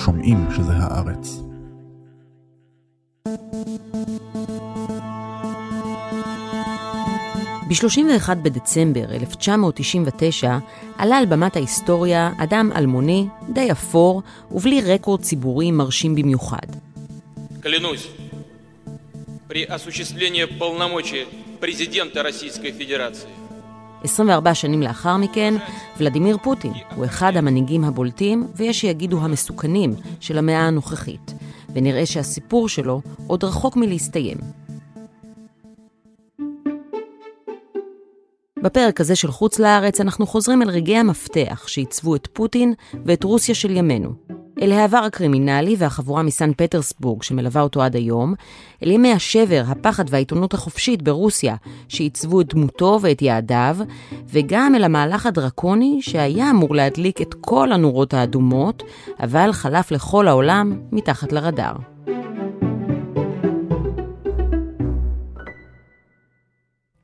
שומעים שזה הארץ. ב-31 בדצמבר 1999 עלה על במת ההיסטוריה אדם אלמוני, די אפור, ובלי רקורד ציבורי מרשים במיוחד. клянусь при осуществлении полномочий президента Российской Федерации 24 שנים לאחר מכן, ולדימיר פוטין הוא אחד המנהיגים הבולטים, ויש שיגידו המסוכנים, של המאה הנוכחית. ונראה שהסיפור שלו עוד רחוק מלהסתיים. בפרק הזה של חוץ לארץ אנחנו חוזרים אל רגעי המפתח שעיצבו את פוטין ואת רוסיה של ימינו. אל העבר הקרימינלי והחבורה מסן פטרסבורג שמלווה אותו עד היום, אל ימי השבר, הפחד והעיתונות החופשית ברוסיה שעיצבו את דמותו ואת יעדיו, וגם אל המהלך הדרקוני שהיה אמור להדליק את כל הנורות האדומות, אבל חלף לכל העולם מתחת לרדאר.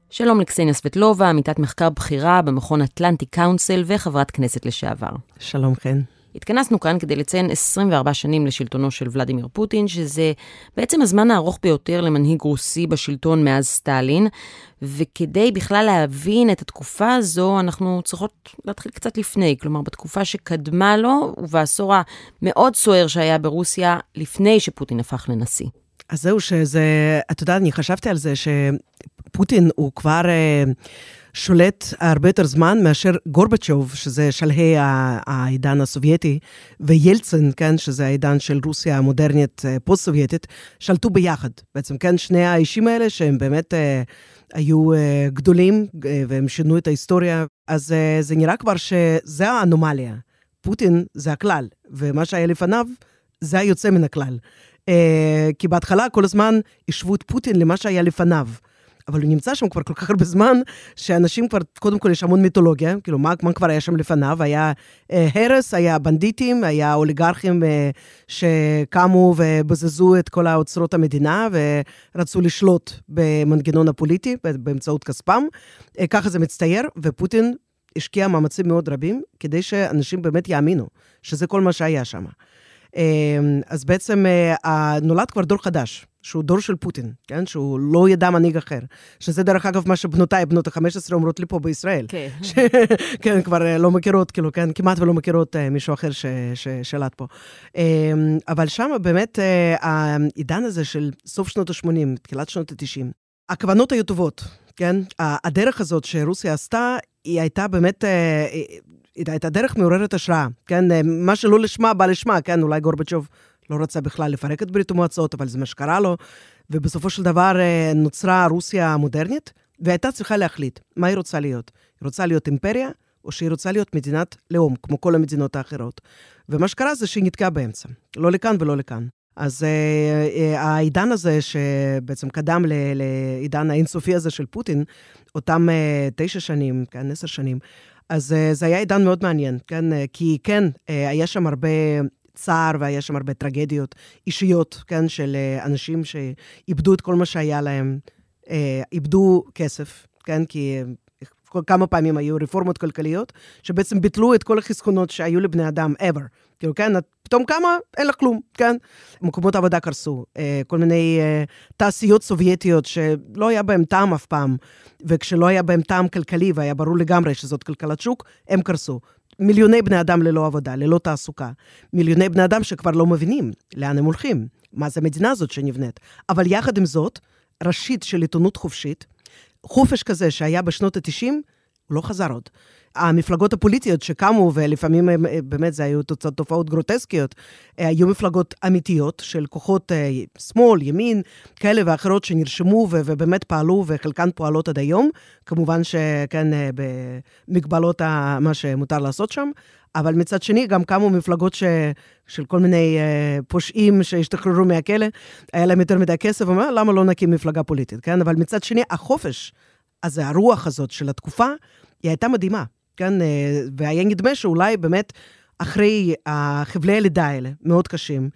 שלום לקסניה סבטלובה, עמיתת מחקר בכירה במכון אטלנטי קאונסל וחברת כנסת לשעבר. שלום כן. התכנסנו כאן כדי לציין 24 שנים לשלטונו של ולדימיר פוטין, שזה בעצם הזמן הארוך ביותר למנהיג רוסי בשלטון מאז סטלין, וכדי בכלל להבין את התקופה הזו, אנחנו צריכות להתחיל קצת לפני, כלומר בתקופה שקדמה לו, ובעשור המאוד סוער שהיה ברוסיה לפני שפוטין הפך לנשיא. אז זהו, שזה, את יודעת, אני חשבתי על זה שפוטין הוא כבר אה, שולט הרבה יותר זמן מאשר גורבצ'וב, שזה שלהי העידן הסובייטי, וילצין, כן, שזה העידן של רוסיה המודרנית אה, פוסט-סובייטית, שלטו ביחד. בעצם, כן, שני האישים האלה שהם באמת אה, היו אה, גדולים, אה, והם שינו את ההיסטוריה, אז אה, זה נראה כבר שזה האנומליה. פוטין זה הכלל, ומה שהיה לפניו זה היוצא מן הכלל. אה, כי בהתחלה כל הזמן השוו את פוטין למה שהיה לפניו. אבל הוא נמצא שם כבר כל כך הרבה זמן, שאנשים כבר, קודם כל יש המון מיתולוגיה, כאילו, מה, מה כבר היה שם לפניו? היה אה, הרס, היה בנדיטים, היה אוליגרכים אה, שקמו ובזזו את כל האוצרות המדינה ורצו לשלוט במנגנון הפוליטי באמצעות כספם. אה, ככה זה מצטייר, ופוטין השקיע מאמצים מאוד רבים כדי שאנשים באמת יאמינו שזה כל מה שהיה שם. אמ, אז בעצם אה, נולד כבר דור חדש, שהוא דור של פוטין, כן? שהוא לא ידע מנהיג אחר. שזה דרך אגב מה שבנותיי, בנות ה-15 אומרות לי פה בישראל. כן. ש... כן, כבר אה, לא מכירות, כאילו, כן, כמעט ולא מכירות אה, מישהו אחר ש... ששלט פה. אמ, אבל שם באמת העידן הזה של סוף שנות ה-80, תחילת שנות ה-90, הכוונות היו טובות, כן? הדרך הזאת שרוסיה עשתה, היא הייתה באמת הייתה דרך מעוררת השראה, כן? מה שלא לשמה בא לשמה, כן? אולי גורבצ'וב לא רצה בכלל לפרק את ברית המועצות, אבל זה מה שקרה לו, ובסופו של דבר אה, נוצרה רוסיה המודרנית, והייתה צריכה להחליט מה היא רוצה להיות. היא רוצה להיות אימפריה, או שהיא רוצה להיות מדינת לאום, כמו כל המדינות האחרות. ומה שקרה זה שהיא נתקעה באמצע, לא לכאן ולא לכאן. אז uh, uh, העידן הזה, שבעצם קדם לעידן האינסופי הזה של פוטין, אותם uh, תשע שנים, כן, עשר שנים, אז uh, זה היה עידן מאוד מעניין, כן? Uh, כי כן, היה שם הרבה צער והיה שם הרבה טרגדיות אישיות, כן? של uh, אנשים שאיבדו את כל מה שהיה להם, uh, איבדו כסף, כן? כי... uh, כמה פעמים היו רפורמות כלכליות, שבעצם ביטלו את כל החסכונות שהיו לבני אדם ever. כאילו, כן, את פתאום קמה, אין לך כלום, כן? מקומות עבודה קרסו, אה, כל מיני אה, תעשיות סובייטיות שלא היה בהן טעם אף פעם, וכשלא היה בהן טעם כלכלי והיה ברור לגמרי שזאת כלכלת שוק, הם קרסו. מיליוני בני אדם ללא עבודה, ללא תעסוקה. מיליוני בני אדם שכבר לא מבינים לאן הם הולכים, מה זה המדינה הזאת שנבנית. אבל יחד עם זאת, ראשית של עיתונות חופשית, חופש כזה שהיה בשנות ה-90, הוא לא חזר עוד. המפלגות הפוליטיות שקמו, ולפעמים הם, אה, באמת זה היו תופעות גרוטסקיות, אה, היו מפלגות אמיתיות של כוחות אה, שמאל, ימין, כאלה ואחרות שנרשמו ו- ובאמת פעלו, וחלקן פועלות עד היום. כמובן שכן, במגבלות מה שמותר לעשות שם. אבל מצד שני, גם קמו מפלגות ש... של כל מיני uh, פושעים שהשתחררו מהכלא, היה להם יותר מדי כסף, ואומר, למה לא נקים מפלגה פוליטית, כן? אבל מצד שני, החופש הזה, הרוח הזאת של התקופה, היא הייתה מדהימה. כן, אה, והיה נדמה שאולי באמת אחרי החבלי הלידה האלה, מאוד קשים,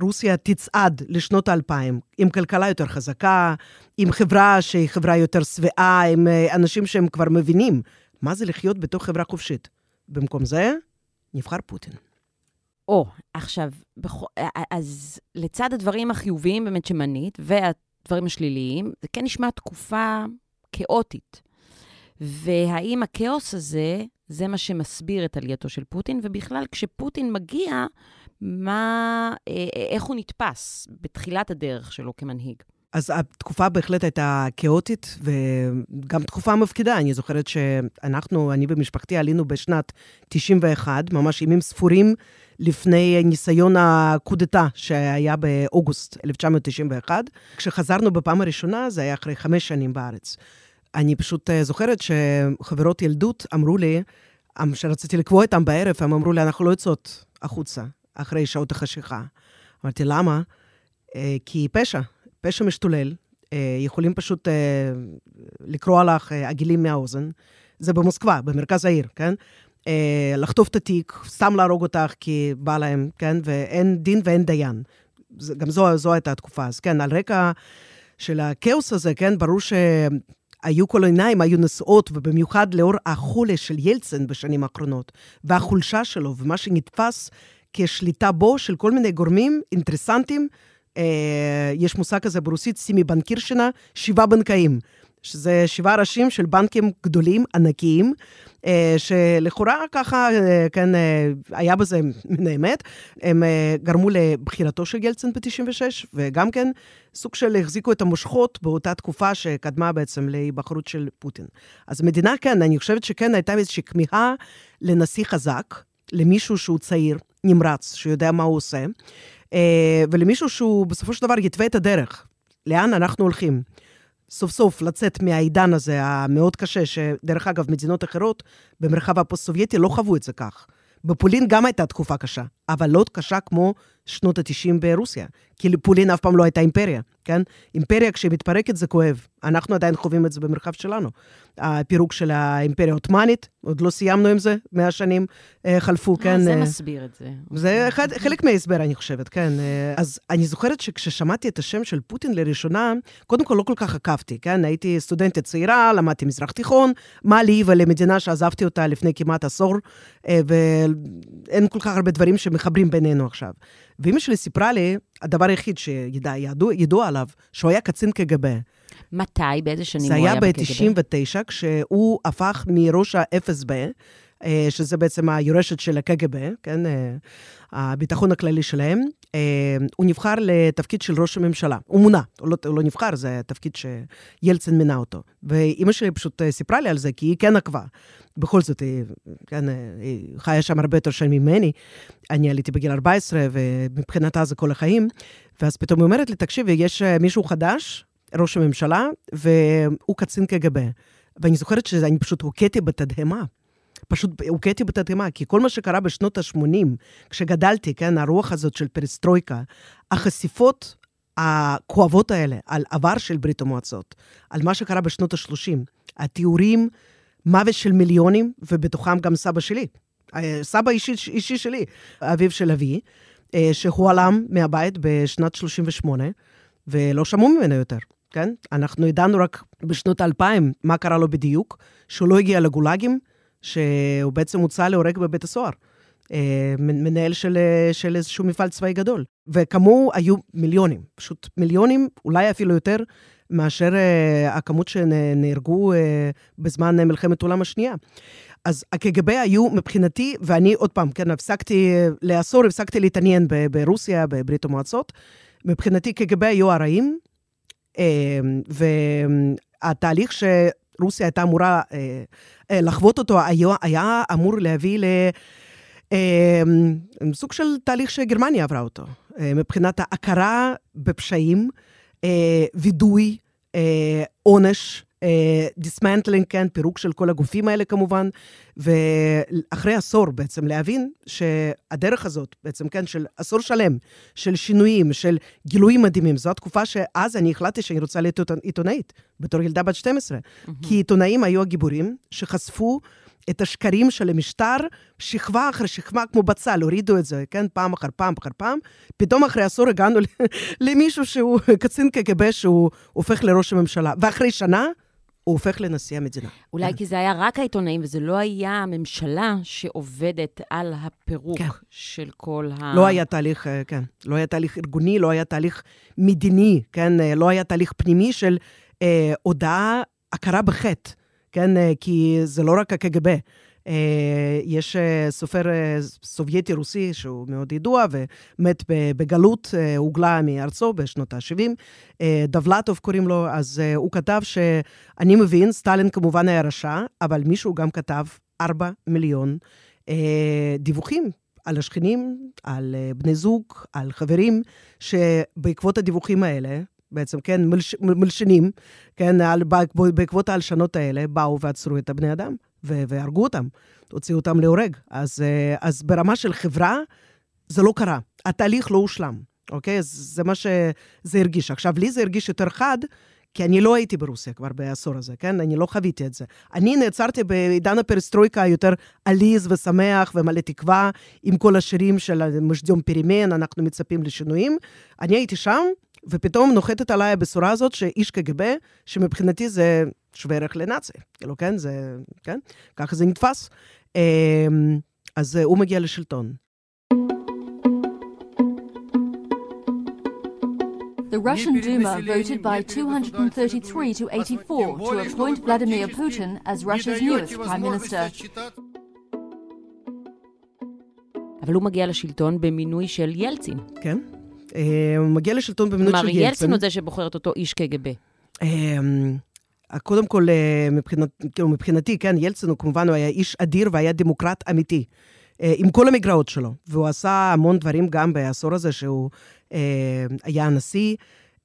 רוסיה תצעד לשנות האלפיים עם כלכלה יותר חזקה, עם חברה שהיא חברה יותר שבעה, עם אה, אנשים שהם כבר מבינים מה זה לחיות בתוך חברה חופשית. במקום זה, נבחר פוטין. או, עכשיו, בכ... אז לצד הדברים החיוביים באמת שמנית, והדברים השליליים, זה כן נשמע תקופה כאוטית. והאם הכאוס הזה, זה מה שמסביר את עלייתו של פוטין, ובכלל, כשפוטין מגיע, מה, אה, איך הוא נתפס בתחילת הדרך שלו כמנהיג? אז התקופה בהחלט הייתה כאוטית, וגם תקופה מפקידה. אני זוכרת שאנחנו, אני ומשפחתי, עלינו בשנת 91, ממש ימים ספורים לפני ניסיון הקודתה שהיה באוגוסט 1991. כשחזרנו בפעם הראשונה, זה היה אחרי חמש שנים בארץ. אני פשוט אה, זוכרת שחברות ילדות אמרו לי, אמ, שרציתי לקבוע איתם בערב, הם אמרו לי, אנחנו לא יוצאות החוצה אחרי שעות החשיכה. אמרתי, למה? אה, כי פשע, פשע משתולל, אה, יכולים פשוט לקרוע לך עגילים מהאוזן. זה במוסקבה, במרכז העיר, כן? לחטוף את התיק, סתם להרוג אותך כי בא להם, כן? ואין דין ואין דיין. גם זו, זו הייתה התקופה. אז כן, על רקע של הכאוס הזה, כן, ברור ש... היו כל העיניים, היו נשואות, ובמיוחד לאור החולה של ילצין בשנים האחרונות, והחולשה שלו, ומה שנתפס כשליטה בו של כל מיני גורמים אינטרסנטים. אה, יש מושג כזה ברוסית, סימי בנקירשנה, שבעה בנקאים. שזה שבעה ראשים של בנקים גדולים, ענקיים, אה, שלכאורה ככה, אה, כן, אה, היה בזה מן האמת. הם גרמו לבחירתו של ילצין ב-96, וגם כן סוג של החזיקו את המושכות באותה תקופה שקדמה בעצם להיבחרות של פוטין. אז המדינה, כן, אני חושבת שכן הייתה איזושהי כמיהה לנשיא חזק, למישהו שהוא צעיר, נמרץ, שיודע מה הוא עושה, ולמישהו שהוא בסופו של דבר יתווה את הדרך. לאן אנחנו הולכים? סוף סוף לצאת מהעידן הזה המאוד קשה, שדרך אגב, מדינות אחרות במרחב הפוסט-סובייטי לא חוו את זה כך. בפולין גם הייתה תקופה קשה, אבל לא קשה כמו שנות ה-90 ברוסיה. כי לפולין אף פעם לא הייתה אימפריה, כן? אימפריה כשהיא מתפרקת זה כואב. אנחנו עדיין חווים את זה במרחב שלנו. הפירוק של האימפריה העות'מאנית, עוד לא סיימנו עם זה, מאה שנים אה, חלפו, אה, כן. זה אה, מסביר את זה. זה אחד, חלק מההסבר, אני חושבת, כן. אז אני זוכרת שכששמעתי את השם של פוטין לראשונה, קודם כל לא כל כך עקבתי, כן? הייתי סטודנטית צעירה, למדתי מזרח תיכון, מה לי ולמדינה שעזבתי אותה לפני כמעט עשור, ואין כל כך הרבה דברים שמחברים בינינו עכשיו. ואימא שלי סיפרה לי, הדבר היחיד שידוע עליו, שהוא היה קצין קג"ב. מתי? באיזה שנים הוא היה בקג"ב? זה היה ב-99, כשהוא הפך מראש ה-FSB, שזה בעצם היורשת של הקג"ב, כן, אה, הביטחון הכללי שלהם. אה, הוא נבחר לתפקיד של ראש הממשלה. הוא מונה, הוא לא, הוא לא נבחר, זה תפקיד שילצין מינה אותו. ואימא שלי פשוט סיפרה לי על זה, כי היא כן עקבה. בכל זאת, היא, כן, היא חיה שם הרבה יותר שנים ממני. אני עליתי בגיל 14, ומבחינתה זה כל החיים. ואז פתאום היא אומרת לי, תקשיבי, יש מישהו חדש, ראש הממשלה, והוא קצין קג"ב. ואני זוכרת שאני פשוט הוכיתי בתדהמה. פשוט הוכיתי בתדהמה, כי כל מה שקרה בשנות ה-80, כשגדלתי, כן, הרוח הזאת של פרסטרויקה, החשיפות הכואבות האלה על עבר של ברית המועצות, על מה שקרה בשנות ה-30, התיאורים, מוות של מיליונים, ובתוכם גם סבא שלי, אה, סבא אישי, אישי שלי, אביו של אבי, אה, שהועלם מהבית בשנת 38, ולא שמעו ממנו יותר. כן? אנחנו ידענו רק בשנות האלפיים מה קרה לו בדיוק, שהוא לא הגיע לגולאגים, שהוא בעצם הוצא להורג בבית הסוהר. אה, מנהל של, של איזשהו מפעל צבאי גדול. וכמוהו היו מיליונים, פשוט מיליונים, אולי אפילו יותר, מאשר uh, הכמות שנהרגו בזמן מלחמת העולם השנייה. אז הקג"ב היו מבחינתי, ואני עוד פעם, כן, הפסקתי לעשור, הפסקתי להתעניין ברוסיה, בברית המועצות. מבחינתי קג"ב היו הרעים, והתהליך שרוסיה הייתה אמורה אה, אה, לחוות אותו היה, היה אמור להביא לסוג אמ, של תהליך שגרמניה עברה אותו, אה, מבחינת ההכרה בפשעים, וידוי, עונש, dismantling, כן, פירוק של כל הגופים האלה כמובן, ואחרי עשור בעצם להבין שהדרך הזאת, בעצם, כן, של עשור שלם, של שינויים, של גילויים מדהימים, זו התקופה שאז אני החלטתי שאני רוצה להיות עיתונאית, בתור ילדה בת 12. אמ-המ. כי עיתונאים היו הגיבורים שחשפו את השקרים של המשטר, שכבה אחרי שכבה, כמו בצל, הורידו את זה, כן, פעם אחר פעם אחר פעם. פתאום אחרי עשור הגענו למישהו שהוא קצין קג"ב, שהוא הופך לראש הממשלה. ואחרי שנה, הוא הופך לנשיא המדינה. אולי כן. כי זה היה רק העיתונאים, וזה לא היה הממשלה שעובדת על הפירוק כן. של כל ה... לא היה תהליך, אה, כן, לא היה תהליך ארגוני, לא היה תהליך מדיני, כן, אה, לא היה תהליך פנימי של אה, הודעה, הכרה בחטא, כן, אה, כי זה לא רק הקג"ב. אה, יש אה, סופר אה, סובייטי רוסי שהוא מאוד ידוע ומת בגלות, הוגלה מארצו בשנות ה-70, אה, דבלטוב קוראים לו, אז הוא כתב שאני מבין, סטלין כמובן היה רשע, אבל מישהו גם כתב 4 מיליון דיווחים על השכנים, על בני זוג, על חברים, שבעקבות הדיווחים האלה, בעצם, כן, מלש, מלשנים, כן, על, בעקבות ההלשנות האלה, באו ועצרו את הבני אדם, והרגו אותם, הוציאו אותם להורג. אז, אה, אז ברמה של חברה, זה לא קרה. התהליך לא הושלם, אוקיי? אז זה מה שזה הרגיש. עכשיו, לי זה הרגיש יותר חד, כי אני לא הייתי ברוסיה כבר בעשור הזה, כן? אני לא חוויתי את זה. אני נעצרתי בעידן הפרסטרויקה היותר עליז ושמח ומלא תקווה, עם כל השירים של משדיום פרימן, אנחנו מצפים לשינויים. אני הייתי שם, ופתאום נוחתת עליי הבשורה הזאת שאיש קג"ב, שמבחינתי זה שווה ערך לנאצי. כאילו, כן? זה, כן? ככה זה נתפס. אמ, אז הוא מגיע לשלטון. The Russian Duma voted by 233 to 84 to appoint Vladimir Putin as Russia's newest prime minister. אבל הוא מגיע לשלטון במינוי של ילצין. כן? אה, הוא מגיע לשלטון במינוי של כלומר, ילצין. ילצין הוא זה שבוחר את אותו איש קג"ב. אמ, קודם כל, אה, מבחינת, כאילו, מבחינתי, כן, ילצין הוא כמובן, הוא היה איש אדיר והיה דמוקרט אמיתי, אה, עם כל המגרעות שלו. והוא עשה המון דברים גם בעשור הזה שהוא אה, היה הנשיא,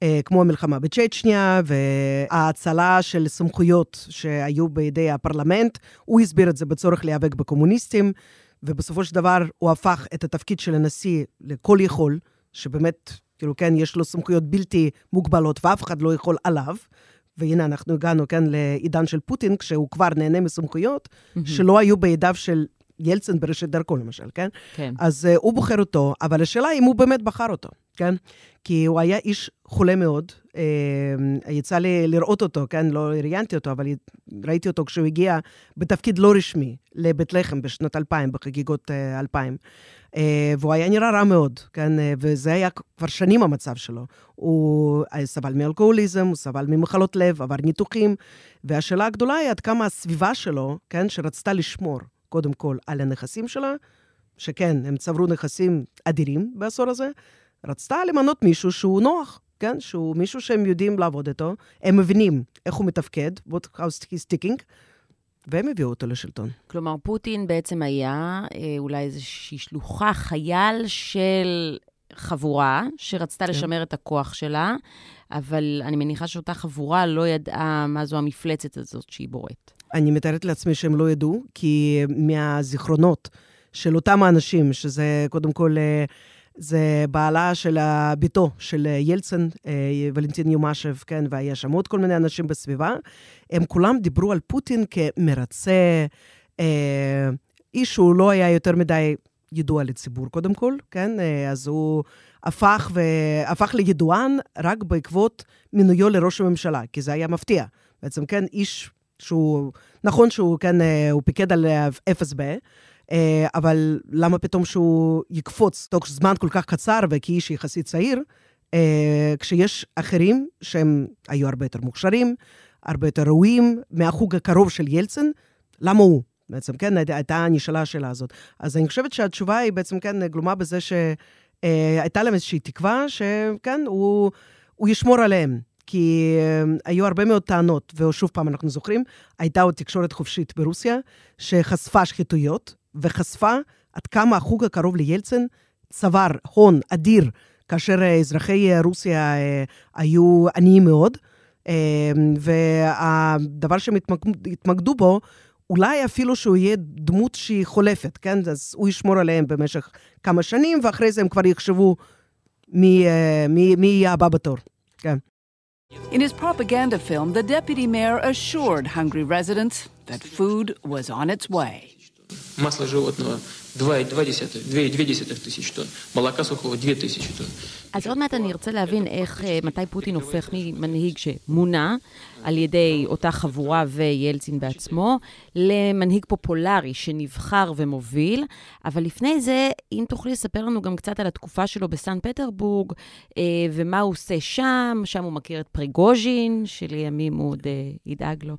אה, כמו המלחמה בצ'צ'ניה וההאצלה של סמכויות שהיו בידי הפרלמנט. הוא הסביר את זה בצורך להיאבק בקומוניסטים, ובסופו של דבר הוא הפך את התפקיד של הנשיא לכל יכול, שבאמת, כאילו, כן, יש לו סמכויות בלתי מוגבלות ואף אחד לא יכול עליו. והנה, אנחנו הגענו, כן, לעידן של פוטין, כשהוא כבר נהנה מסמכויות שלא היו בידיו של ילצין בראשית דרכו, למשל, כן? כן. אז uh, הוא בוחר אותו, אבל השאלה אם הוא באמת בחר אותו, כן? כי הוא היה איש חולה מאוד. Uh, יצא לי לראות אותו, כן? לא ראיינתי אותו, אבל ראיתי אותו כשהוא הגיע בתפקיד לא רשמי לבית לחם בשנות 2000, בחגיגות uh, 2000. Uh, והוא היה נראה רע מאוד, כן? Uh, וזה היה כבר שנים המצב שלו. הוא סבל מאלכוהוליזם, הוא סבל ממחלות לב, עבר ניתוחים, והשאלה הגדולה היא עד כמה הסביבה שלו, כן? שרצתה לשמור. קודם כל על הנכסים שלה, שכן, הם צברו נכסים אדירים בעשור הזה, רצתה למנות מישהו שהוא נוח, כן? שהוא מישהו שהם יודעים לעבוד איתו, הם מבינים איך הוא מתפקד, what how he's sticking, והם הביאו אותו לשלטון. כלומר, פוטין בעצם היה אה, אולי איזושהי שלוחה, חייל של חבורה שרצתה כן. לשמר את הכוח שלה, אבל אני מניחה שאותה חבורה לא ידעה מה זו המפלצת הזאת שהיא בוראת. אני מתארת לעצמי שהם לא ידעו, כי מהזיכרונות של אותם האנשים, שזה קודם כל, אה, זה בעלה של ביתו של ילצין, אה, ולנטין יומשב, כן, והיה שם עוד כל מיני אנשים בסביבה, הם כולם דיברו על פוטין כמרצה, אה, איש שהוא לא היה יותר מדי ידוע לציבור, קודם כל, כן? אה, אז הוא הפך, ו... הפך לידוען רק בעקבות מינויו לראש הממשלה, כי זה היה מפתיע. בעצם, כן, איש שהוא, נכון שהוא, כן, אה, הוא פיקד על FSB, אה, אבל למה פתאום שהוא יקפוץ תוך זמן כל כך קצר וכאיש יחסית צעיר, אה, כשיש אחרים שהם היו הרבה יותר מוכשרים, הרבה יותר ראויים, מהחוג הקרוב של ילצין, למה הוא? בעצם, כן, הייתה נשאלה השאלה הזאת. אז אני חושבת שהתשובה היא בעצם, כן, גלומה בזה שהייתה להם איזושהי תקווה שכן, הוא, הוא ישמור עליהם. כי uh, היו הרבה מאוד טענות, ושוב פעם אנחנו זוכרים, הייתה עוד תקשורת חופשית ברוסיה, שחשפה שחיתויות, וחשפה עד כמה החוג הקרוב לילצין צבר הון אדיר, כאשר uh, אזרחי uh, רוסיה uh, היו עניים מאוד, uh, והדבר שהם התמק... התמקדו בו, אולי אפילו שהוא יהיה דמות שהיא חולפת, כן? אז הוא ישמור עליהם במשך כמה שנים, ואחרי זה הם כבר יחשבו מי, מי, מי יהיה הבא בתור, כן. In his propaganda film, the deputy mayor assured hungry residents that food was on its way. Масло животного 2,2 тысяч тонн, молока сухого 2 тысячи тонн. אז עוד מעט אני ארצה להבין איך, אה, מתי פוטין הופך ממנהיג שמונה על ידי אותה חבורה וילצין בעצמו, למנהיג פופולרי שנבחר ומוביל. אבל לפני זה, אם תוכלי לספר לנו גם קצת על התקופה שלו בסן פטרבורג, אה, ומה הוא עושה שם, שם הוא מכיר את פריגוז'ין, שלימים הוא עוד אה, ידאג לו.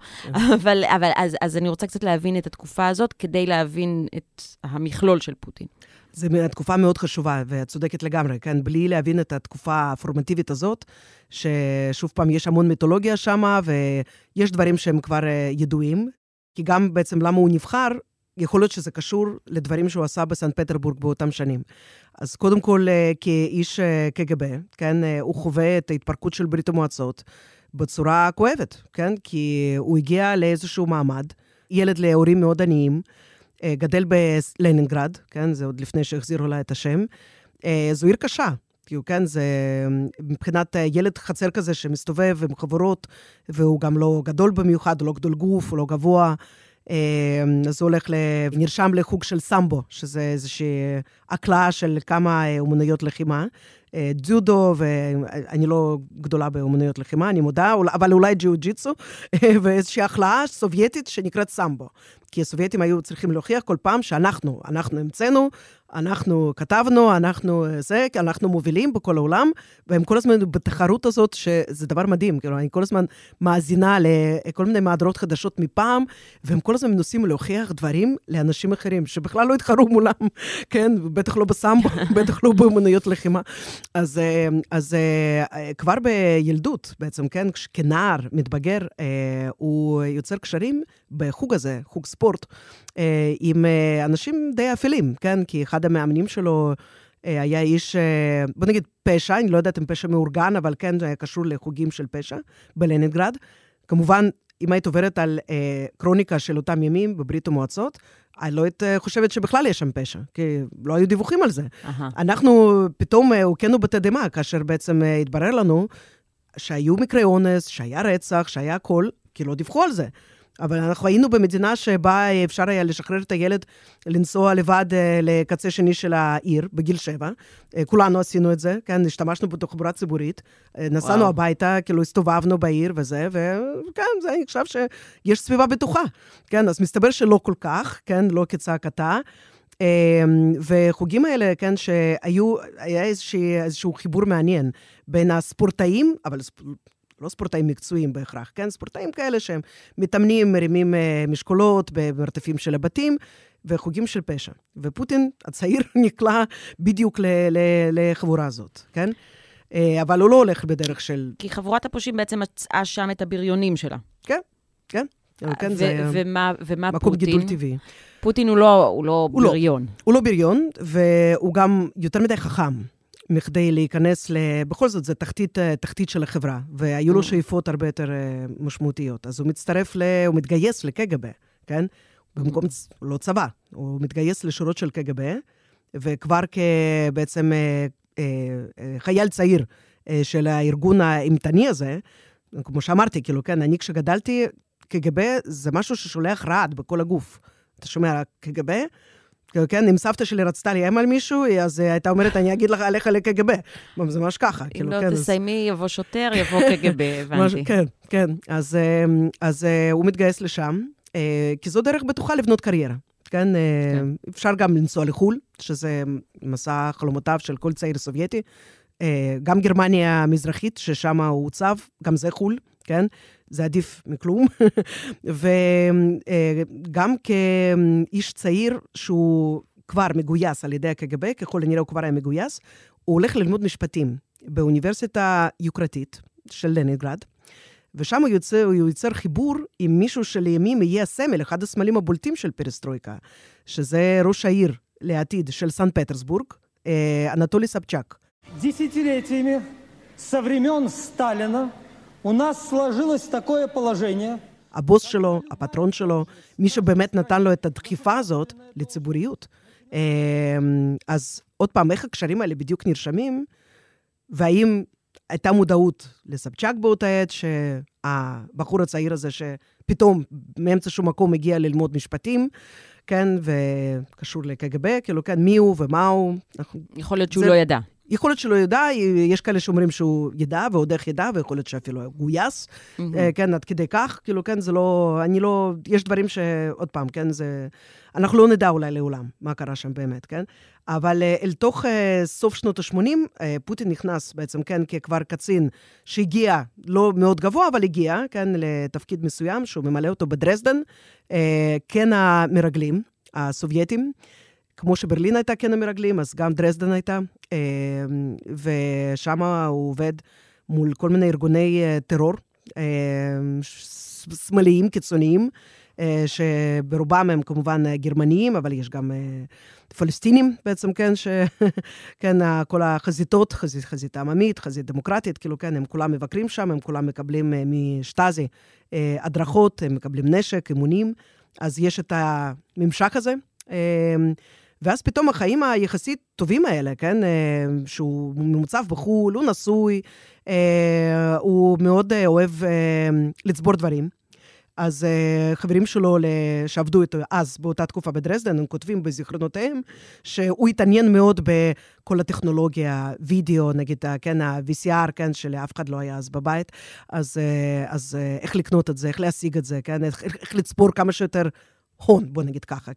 אבל, אבל אז, אז אני רוצה קצת להבין את התקופה הזאת, כדי להבין את המכלול של פוטין. זו תקופה מאוד חשובה, ואת צודקת לגמרי, כן? בלי להבין את התקופה הפורמטיבית הזאת, ששוב פעם, יש המון מיתולוגיה שם, ויש דברים שהם כבר אה, ידועים, כי גם בעצם למה הוא נבחר, יכול להיות שזה קשור לדברים שהוא עשה בסן פטרבורג באותם שנים. אז קודם כל, אה, כאיש אה, קג"ב, כן, הוא חווה את ההתפרקות של ברית המועצות בצורה כואבת, כן? כי הוא הגיע לאיזשהו מעמד, ילד להורים מאוד עניים, גדל בלנינגרד, כן? זה עוד לפני שהחזירו לה את השם. אה, זו עיר קשה, כאילו, כן, זה מבחינת אה, ילד חצר כזה שמסתובב עם חברות, והוא גם לא גדול במיוחד, הוא לא גדול גוף, הוא לא גבוה. אז הוא הולך. נרשם לחוג של סמבו, שזה איזושהי הקלעה של כמה אומנויות לחימה. ג'ודו, ואני לא גדולה באומנויות לחימה, אני מודה, אבל אולי ג'יו-ג'יצו, ואיזושהי החלאה סובייטית שנקראת סמבו. כי הסובייטים היו צריכים להוכיח כל פעם שאנחנו, אנחנו המצאנו, אנחנו כתבנו, אנחנו זה, אנחנו מובילים בכל העולם, והם כל הזמן בתחרות הזאת, שזה דבר מדהים. כאילו, אני כל הזמן מאזינה לכל מיני מהדורות חדשות מפעם, והם כל הזמן מנסים להוכיח דברים לאנשים אחרים, שבכלל לא התחרו מולם, כן? בטח לא בסמבו, בטח לא באמנויות לחימה. אז, אז כבר בילדות, בעצם, כן, כנער מתבגר, הוא יוצר קשרים בחוג הזה, חוג ספורט, עם אנשים די אפלים, כן? כי אחד המאמנים שלו אה, היה איש, אה, בוא נגיד פשע, אני לא יודעת אם פשע מאורגן, אבל כן, זה היה קשור לחוגים של פשע בלנינגרד. כמובן, אם היית עוברת על אה, קרוניקה של אותם ימים בברית המועצות, אני לא היית אה, חושבת שבכלל יש שם פשע, כי לא היו דיווחים על זה. Uh-huh. אנחנו פתאום הוכינו בתדהמה, כאשר בעצם התברר לנו שהיו מקרי אונס, שהיה רצח, שהיה הכל, כי לא דיווחו על זה. אבל אנחנו היינו במדינה שבה אפשר היה לשחרר את הילד לנסוע לבד אה, לקצה שני של העיר, בגיל שבע. אה, כולנו עשינו את זה, כן, השתמשנו בתחבורה ציבורית, אה, נסענו וואו. הביתה, כאילו הסתובבנו בעיר וזה, וכן, זה נחשב שיש סביבה בטוחה. כן, אז מסתבר שלא כל כך, כן, לא כצעקתה. וחוגים האלה, כן, שהיו, היה איזשהו, איזשהו חיבור מעניין בין הספורטאים, אבל לא ספורטאים מקצועיים בהכרח, כן? ספורטאים כאלה שהם מתאמנים, מרימים uh, משקולות במרתפים של הבתים, וחוגים של פשע. ופוטין הצעיר נקלע בדיוק לחבורה הזאת, כן? Uh, אבל הוא לא הולך בדרך של... כי חבורת הפושעים בעצם מצאה שם את הבריונים שלה. כן, כן. כן, זה ומה, ומה מקום פוטין? גידול טבעי. פוטין הוא לא, הוא לא הוא לא. בריון. לא, הוא לא בריון, והוא גם יותר מדי חכם. מכדי להיכנס ל... בכל זאת, זו תחתית, אה, תחתית של החברה, והיו לו mm. שאיפות הרבה יותר אה, משמעותיות. אז הוא מצטרף ל... הוא מתגייס לקג"ב, כן? במקום, mm. לא צבא, הוא מתגייס לשורות של קג"ב, וכבר כבעצם אה, חייל צעיר של הארגון האימתני הזה, כמו שאמרתי, כאילו, כן, אני כשגדלתי, קג"ב זה משהו ששולח רעד בכל הגוף. אתה שומע, קג"ב? כן, אם סבתא שלי רצתה לאיים על מישהו, אז אה, הייתה אומרת, אני אגיד לך עליך לקג"ב. זה ממש ככה. אם כאילו, לא כן, תסיימי, יבוא שוטר, יבוא קג"ב, הבנתי. כן, כן. אז, אה, אז אה, הוא מתגייס לשם, כי זו דרך בטוחה לבנות קריירה. כן, כן. אפשר גם לנסוע לחו"ל, שזה מסע חלומותיו של כל צעיר סובייטי. גם גרמניה המזרחית, ששם הוא הוצב, גם זה חו"ל, כן? זה עדיף מכלום. וגם כאיש צעיר שהוא כבר מגויס על ידי הקג"ב, ככל הנראה הוא כבר היה מגויס, הוא הולך ללמוד משפטים באוניברסיטה יוקרתית של לנינגרד, ושם הוא יוצר, הוא יוצר חיבור עם מישהו שלימים יהיה הסמל, אחד הסמלים הבולטים של פרסטרויקה, שזה ראש העיר לעתיד של סן פטרסבורג, אה, אנטולי סבצ'אק. Десятилетиями со времен Сталина הבוס שלו, הפטרון שלו, מי שבאמת נתן לו את הדחיפה הזאת לציבוריות. אז עוד פעם, איך הקשרים האלה בדיוק נרשמים, והאם הייתה מודעות לסבצ'אק באותה עת, שהבחור הצעיר הזה שפתאום מאמצע שום מקום הגיע ללמוד משפטים, כן, וקשור לקג"ב, כאילו, כן, מי הוא ומה הוא. יכול להיות שהוא לא זה... לא ידע. יכול להיות שלא ידע, יש כאלה שאומרים שהוא ידע ועוד איך ידע, ויכול להיות שאפילו גויס, mm-hmm. כן, עד כדי כך, כאילו, כן, זה לא, אני לא, יש דברים שעוד פעם, כן, זה, אנחנו לא נדע אולי לעולם מה קרה שם באמת, כן? אבל אה, אל תוך סוף שנות ה-80, uh, פוטין נכנס בעצם, כן, ככבר קצין שהגיע, לא מאוד גבוה, אבל הגיע, כן, לתפקיד מסוים, שהוא ממלא אותו בדרזדן, כן המרגלים, הסובייטים. כמו שברלין הייתה כן המרגלים, אז גם דרזדן הייתה, ושם הוא עובד מול כל מיני ארגוני טרור, שמאליים, קיצוניים, אה, שברובם הם כמובן גרמניים, אבל יש גם אה, פלסטינים בעצם, כן, ש... כן, כל החזיתות, חזית, חזית עממית, חזית דמוקרטית, כאילו, כן, הם כולם מבקרים שם, הם כולם מקבלים אה, משטאזי הדרכות, הם מקבלים נשק, אימונים, אז יש את הממשק הזה. ואז פתאום החיים היחסית טובים האלה, כן, שהוא ממוצב בחו"ל, הוא נשוי, הוא מאוד אוהב לצבור דברים. אז חברים שלו שעבדו איתו אז, באותה תקופה בדרזדן, הם כותבים בזיכרונותיהם שהוא התעניין מאוד בכל הטכנולוגיה, וידאו, נגיד, כן, ה-VCR, כן, שלאף אחד לא היה אז בבית, אז, אז איך לקנות את זה, איך להשיג את זה, כן, איך, איך לצפור כמה שיותר הון, בוא נגיד ככה.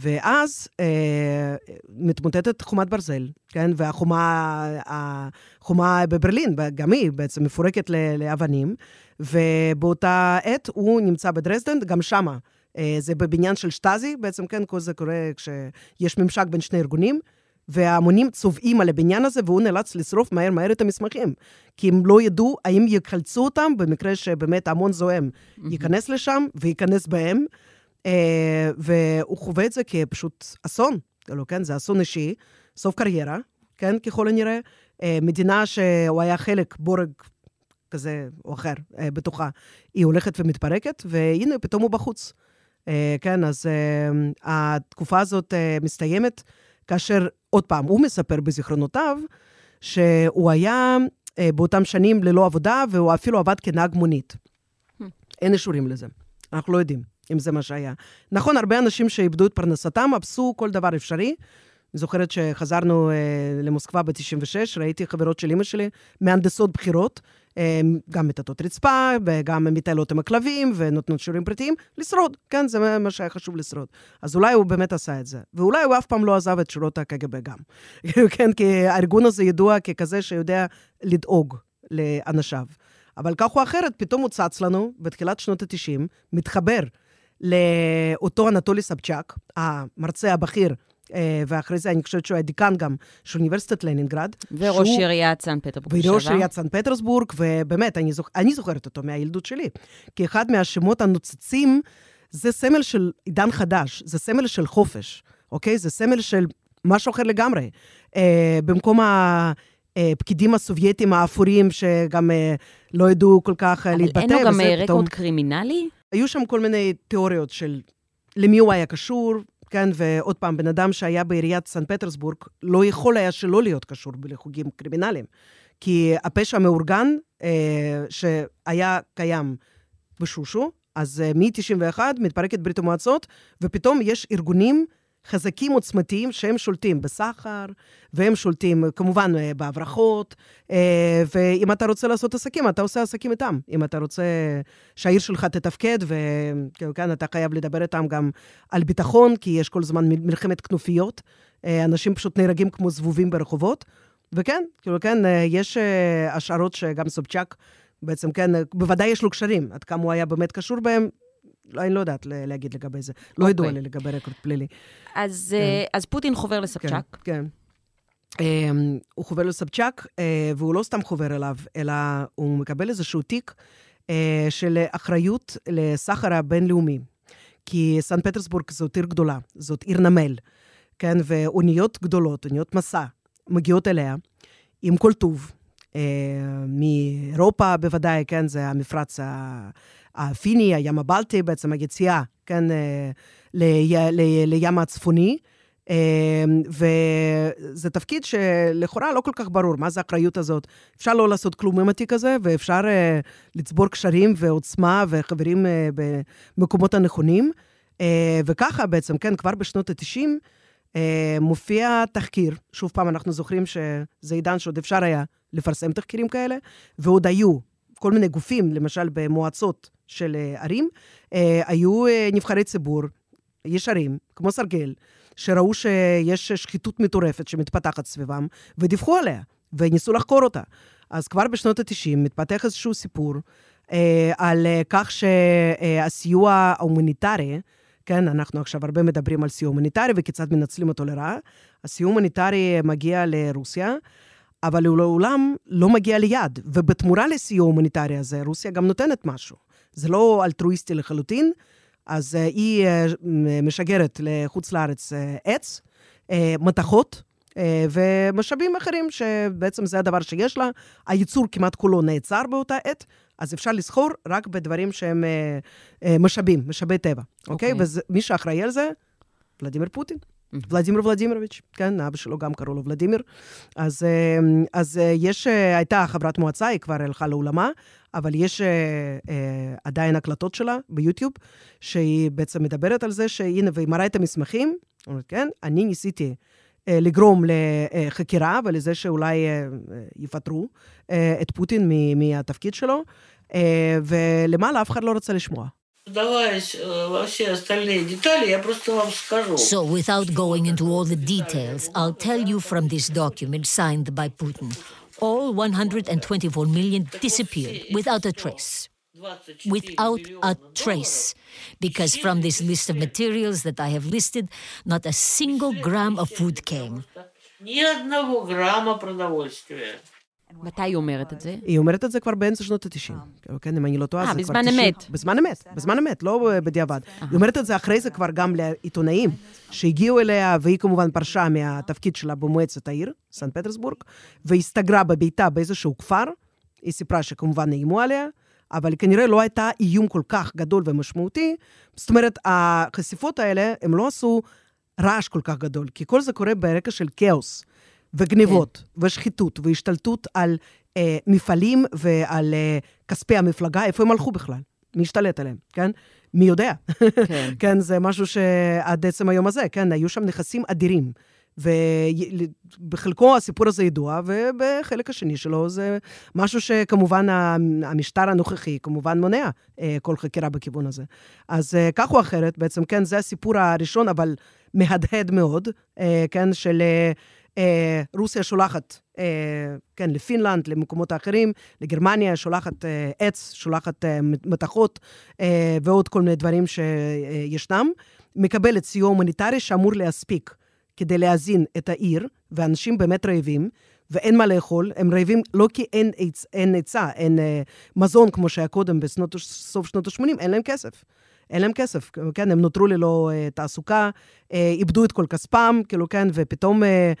ואז אה, מתמוטטת חומת ברזל, כן? והחומה החומה בברלין, גם היא בעצם מפורקת לאבנים, ובאותה עת הוא נמצא בדרזדן, גם שמה. אה, זה בבניין של שטאזי, בעצם, כן? כל זה קורה כשיש ממשק בין שני ארגונים. וההמונים צובעים על הבניין הזה, והוא נאלץ לשרוף מהר מהר את המסמכים. כי הם לא ידעו האם יחלצו אותם במקרה שבאמת המון זועם ייכנס לשם וייכנס בהם. אה, והוא חווה את זה כפשוט אסון, כאילו, כן? זה אסון אישי, סוף קריירה, כן? ככל הנראה. אה, מדינה שהוא היה חלק, בורג כזה או אחר אה, בתוכה, היא הולכת ומתפרקת, והנה, פתאום הוא בחוץ. כן, אז התקופה הזאת מסתיימת כאשר, עוד פעם, הוא מספר בזיכרונותיו שהוא היה באותם שנים ללא עבודה, והוא אפילו עבד כנהג מונית. Hmm. אין אישורים לזה, אנחנו לא יודעים. אם זה מה שהיה. נכון, הרבה אנשים שאיבדו את פרנסתם, עשו כל דבר אפשרי. אני זוכרת שחזרנו אה, למוסקבה ב-96, ראיתי חברות של אימא שלי, מהנדסות בכירות, אה, גם מטאטות רצפה, וגם מטיילות עם הכלבים, ונותנות שיעורים פרטיים, לשרוד, כן, זה מה שהיה חשוב לשרוד. אז אולי הוא באמת עשה את זה. ואולי הוא אף פעם לא עזב את שורות הקג"ב גם. כן, כי הארגון הזה ידוע ככזה שיודע לדאוג לאנשיו. אבל כך או אחרת, פתאום הוא צץ לנו בתחילת שנות ה-90, מתחבר לאותו אנטולי סבצ'אק, המרצה הבכיר, אה, ואחרי זה אני חושבת שהוא היה דיקן גם של אוניברסיטת לנינגרד. וראש שהוא... עיריית סן פטרסבורג לשעבר. וראש עיריית סן פטרסבורג, ובאמת, אני, זוכ... אני זוכרת אותו מהילדות שלי. כי אחד מהשמות הנוצצים, זה סמל של עידן חדש, זה סמל של חופש, אוקיי? זה סמל של משהו אחר לגמרי. אה, במקום ה... הפקידים הסובייטים האפורים, שגם אה, לא ידעו כל כך אה, להתבטא. אבל אין לו גם רקורד. קרימינלי? היו שם כל מיני תיאוריות של למי הוא היה קשור, כן, ועוד פעם, בן אדם שהיה בעיריית סן פטרסבורג, לא יכול היה שלא להיות קשור לחוגים קרימינליים. כי הפשע המאורגן אה, שהיה קיים בשושו, אז אה, מ-91 מתפרקת ברית המועצות, ופתאום יש ארגונים חזקים עוצמתיים שהם שולטים בסחר, והם שולטים כמובן אה, בהברחות, אה, ואם אתה רוצה לעשות עסקים, אתה עושה עסקים איתם. אם אתה רוצה שהעיר שלך תתפקד, וכאן אתה חייב לדבר איתם גם על ביטחון, כי יש כל הזמן מלחמת כנופיות. אה, אנשים פשוט נהרגים כמו זבובים ברחובות. וכן, כאילו, כן, יש השערות שגם סובצ'אק, בעצם, כן, בוודאי יש לו קשרים. עד כמה הוא היה באמת קשור בהם, לא, אני לא יודעת להגיד לגבי זה. לא ידוע אוקיי. לי לגבי רקורד פלילי. אז, כן. אה, אז פוטין חובר לסבצ'אק. כן, כן. הוא חובר לסבצ'אק, אה, והוא לא סתם חובר אליו, אלא הוא מקבל איזשהו תיק אה, של אחריות לסחר הבינלאומי. כי סן פטרסבורג זאת עיר גדולה, זאת עיר נמל, כן? ואוניות גדולות, אוניות מסע, מגיעות אליה עם כל טוב. מאירופה בוודאי, כן? זה המפרץ ה... הפיני, הים הבלטי, בעצם היציאה, כן, אה, לי, לי, לים הצפוני. אה, וזה תפקיד שלכאורה לא כל כך ברור, מה זה האחריות הזאת. אפשר לא לעשות כלום עם התיק הזה, ואפשר uh, לצבור קשרים ועוצמה וחברים במקומות הנכונים. וככה בעצם, כן, כבר בשנות ה-90, אה, מופיע תחקיר, שוב פעם, אנחנו זוכרים שזה עידן שעוד אפשר היה לפרסם תחקירים כאלה, ועוד היו כל מיני גופים, למשל במועצות של אה, ערים, אה, היו אה, נבחרי ציבור ישרים, כמו סרגל, שראו שיש שחיתות מטורפת שמתפתחת סביבם, ודיווחו עליה, וניסו לחקור אותה. אז כבר בשנות ה-90 מתפתח איזשהו סיפור אה, על אה, כך שהסיוע ההומניטרי, כן, אנחנו עכשיו הרבה מדברים על סיוע הומניטרי וכיצד מנצלים אותו לרעה. הסיוע הומניטרי מגיע לרוסיה, אבל הוא לעולם לא מגיע ליד, ובתמורה לסיוע ההומניטרי הזה, רוסיה גם נותנת משהו. זה לא אלטרואיסטי לחלוטין, אז אה, היא אה, משגרת לחוץ לארץ אה, עץ, uh, מתכות uh, ומשאבים אחרים, שבעצם זה הדבר שיש לה. הייצור כמעט כולו נעצר באותה עת, אז אפשר לסחור רק בדברים שהם uh, uh, משאבים, משאבי טבע, אוקיי? Okay. אוקיי. ומי שאחראי על זה, ולדימיר פוטין. ולדימיר ולדימירוביץ', כן, אבא שלו גם קראו לו ולדימיר. אז, אה, אז אה, יש, אה, הייתה חברת מועצה, היא כבר הלכה לעולמה, אבל יש עדיין הקלטות שלה ביוטיוב, שהיא בעצם מדברת על זה שהנה, והיא מראה את המסמכים, אומרת, כן, אני ניסיתי לגרום לחקירה ולזה שאולי יפטרו את פוטין מהתפקיד שלו, ולמעלה אף אחד לא רצה לשמוע. вдаваясь э, во все остальные детали, я просто вам скажу. So, without going into all the details, I'll tell you from this document signed by Putin. All 124 million disappeared without a trace. Without a trace. Because from this list of materials that I have listed, not a single gram of food came. Ни одного грамма продовольствия. מתי היא אומרת את זה? היא אומרת את זה כבר באמצע שנות ה-90. כן, אם אני לא טועה, אה, זה כבר בזמן 90. אמת. בזמן אמת, בזמן אמת, לא בדיעבד. היא אומרת את זה אחרי זה כבר גם לעיתונאים שהגיעו אליה, והיא כמובן פרשה מהתפקיד שלה במועצת העיר, סן פטרסבורג, והסתגרה בביתה באיזשהו כפר. היא סיפרה שכמובן איימו עליה, אבל כנראה לא הייתה איום כל כך גדול ומשמעותי. זאת אומרת, החשיפות האלה, הם לא עשו רעש כל כך גדול, כי כל זה קורה ברקע של כאוס. וגניבות, כן. ושחיתות, והשתלטות על אה, מפעלים ועל אה, כספי המפלגה, איפה הם הלכו בכלל? מי השתלט עליהם, כן? מי יודע? כן. כן, זה משהו שעד עצם היום הזה, כן, היו שם נכסים אדירים. ובחלקו הסיפור הזה ידוע, ובחלק השני שלו זה משהו שכמובן המשטר הנוכחי כמובן מונע אה, כל חקירה בכיוון הזה. אז אה, כך או אחרת, בעצם, כן, זה הסיפור הראשון, אבל מהדהד מאוד, אה, כן, של... אה, רוסיה שולחת, אה, כן, לפינלנד, למקומות האחרים, לגרמניה, שולחת אה, עץ, שולחת אה, מתכות אה, ועוד כל מיני דברים שישנם. מקבלת סיוע הומניטרי שאמור להספיק כדי להזין את העיר, ואנשים באמת רעבים. ואין מה לאכול, הם רעבים לא כי אין, עצ, אין עצה, אין אה, מזון כמו שהיה קודם בסוף שנות ה-80, אין להם כסף. אין להם כסף, כן, הם נותרו ללא אה, תעסוקה, אה, איבדו את כל כספם, כאילו, כן, ופתאום אה,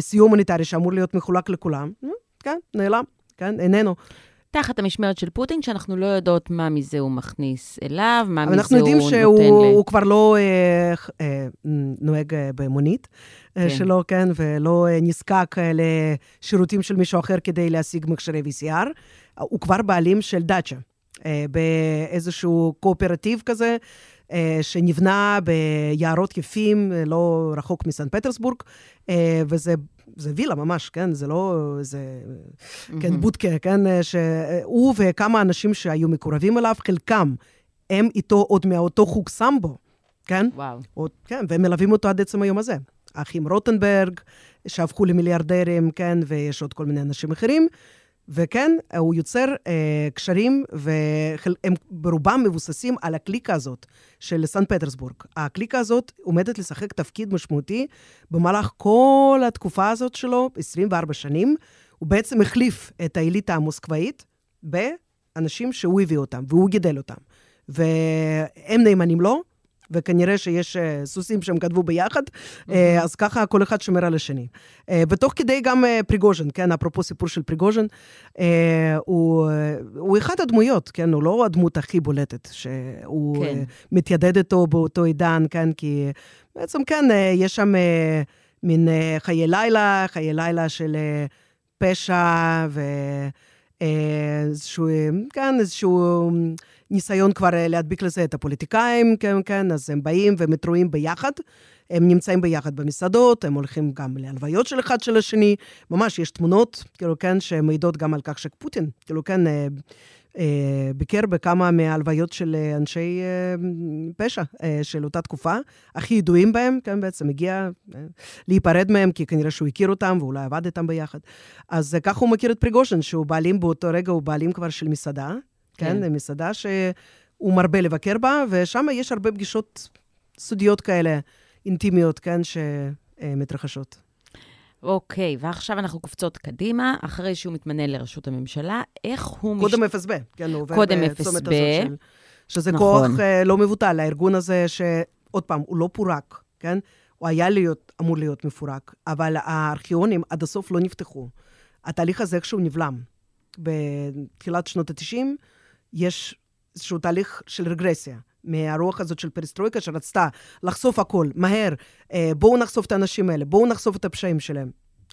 סיוע הומניטרי שאמור להיות מחולק לכולם, אה, כן, נעלם, כן, איננו. תחת המשמרת של פוטין, שאנחנו לא יודעות מה מזה הוא מכניס אליו, מה מזה הוא נותן ל... אנחנו יודעים שהוא כבר לא אה, אה, נוהג אה, במונית כן. שלו, כן, ולא אה, נזקק אה, לשירותים של מישהו אחר כדי להשיג מכשירי VCR. הוא כבר בעלים של דאצ'ה, אה, באיזשהו קואופרטיב כזה. אה, שנבנה ביערות יפים, אה, לא רחוק מסן פטרסבורג, אה, וזה זה וילה ממש, כן? זה לא איזה, mm-hmm. כן, בודקה, כן? שהוא וכמה אנשים שהיו מקורבים אליו, חלקם, הם איתו עוד מאותו חוג סמבו, כן? וואו. עוד, כן, והם מלווים אותו עד עצם היום הזה. האחים רוטנברג, שהפכו למיליארדרים, כן? ויש עוד כל מיני אנשים אחרים. וכן, הוא יוצר אה, קשרים, והם ברובם מבוססים על הקליקה הזאת של סן פטרסבורג. הקליקה הזאת עומדת לשחק תפקיד משמעותי במהלך כל התקופה הזאת שלו, 24 שנים. הוא בעצם החליף את האליטה המוסקבאית באנשים שהוא הביא אותם, והוא גידל אותם. והם נאמנים לו, וכנראה שיש uh, סוסים שהם כתבו ביחד, mm-hmm. uh, אז ככה כל אחד שומר על השני. Uh, ותוך כדי גם פריגוז'ן, כן, אפרופו סיפור של פריגוז'ן, הוא, הוא אחד הדמויות, כן, הוא לא הדמות הכי בולטת, שהוא כן. מתיידד איתו באותו עידן, כן, כי בעצם כן, יש שם מין חיי לילה, חיי לילה של פשע ו... איזשהו, כן, איזשהו ניסיון כבר אה, להדביק לזה את הפוליטיקאים, כן, כן, אז הם באים ומתרועים ביחד. הם נמצאים ביחד במסעדות, הם הולכים גם להלוויות של אחד של השני. ממש, יש תמונות, כאילו, כן, שמעידות גם על כך שפוטין, כאילו, כן, אה, אה, ביקר בכמה מההלוויות של אה, אנשי אה, פשע אה, של אותה תקופה, הכי ידועים בהם, כן, בעצם הגיע אה, להיפרד מהם, כי כנראה שהוא הכיר אותם ואולי עבד איתם ביחד. אז אה, ככה הוא מכיר את פריגושן, שהוא בעלים באותו רגע, הוא בעלים כבר של מסעדה, כן, כן מסעדה שהוא מרבה לבקר בה, ושם יש הרבה פגישות סודיות כאלה, אינטימיות, כן, שמתרחשות. אוקיי, ועכשיו אנחנו קופצות קדימה, אחרי שהוא מתמנה לראשות הממשלה, איך הוא... קודם מש... FSB, כן, הוא עובר קודם בצומת FSB, הזאת של... שזה נכון. כוח אה, לא מבוטל, הארגון הזה, שעוד פעם, הוא לא פורק, כן? הוא היה להיות, אמור להיות מפורק, אבל הארכיונים עד הסוף לא נפתחו. התהליך הזה איכשהו נבלם. בתחילת שנות ה-90 יש איזשהו תהליך של רגרסיה. מהרוח הזאת של פריסטרויקה, שרצתה לחשוף הכל, מהר, אה, בואו נחשוף את האנשים האלה, בואו נחשוף את הפשעים שלהם.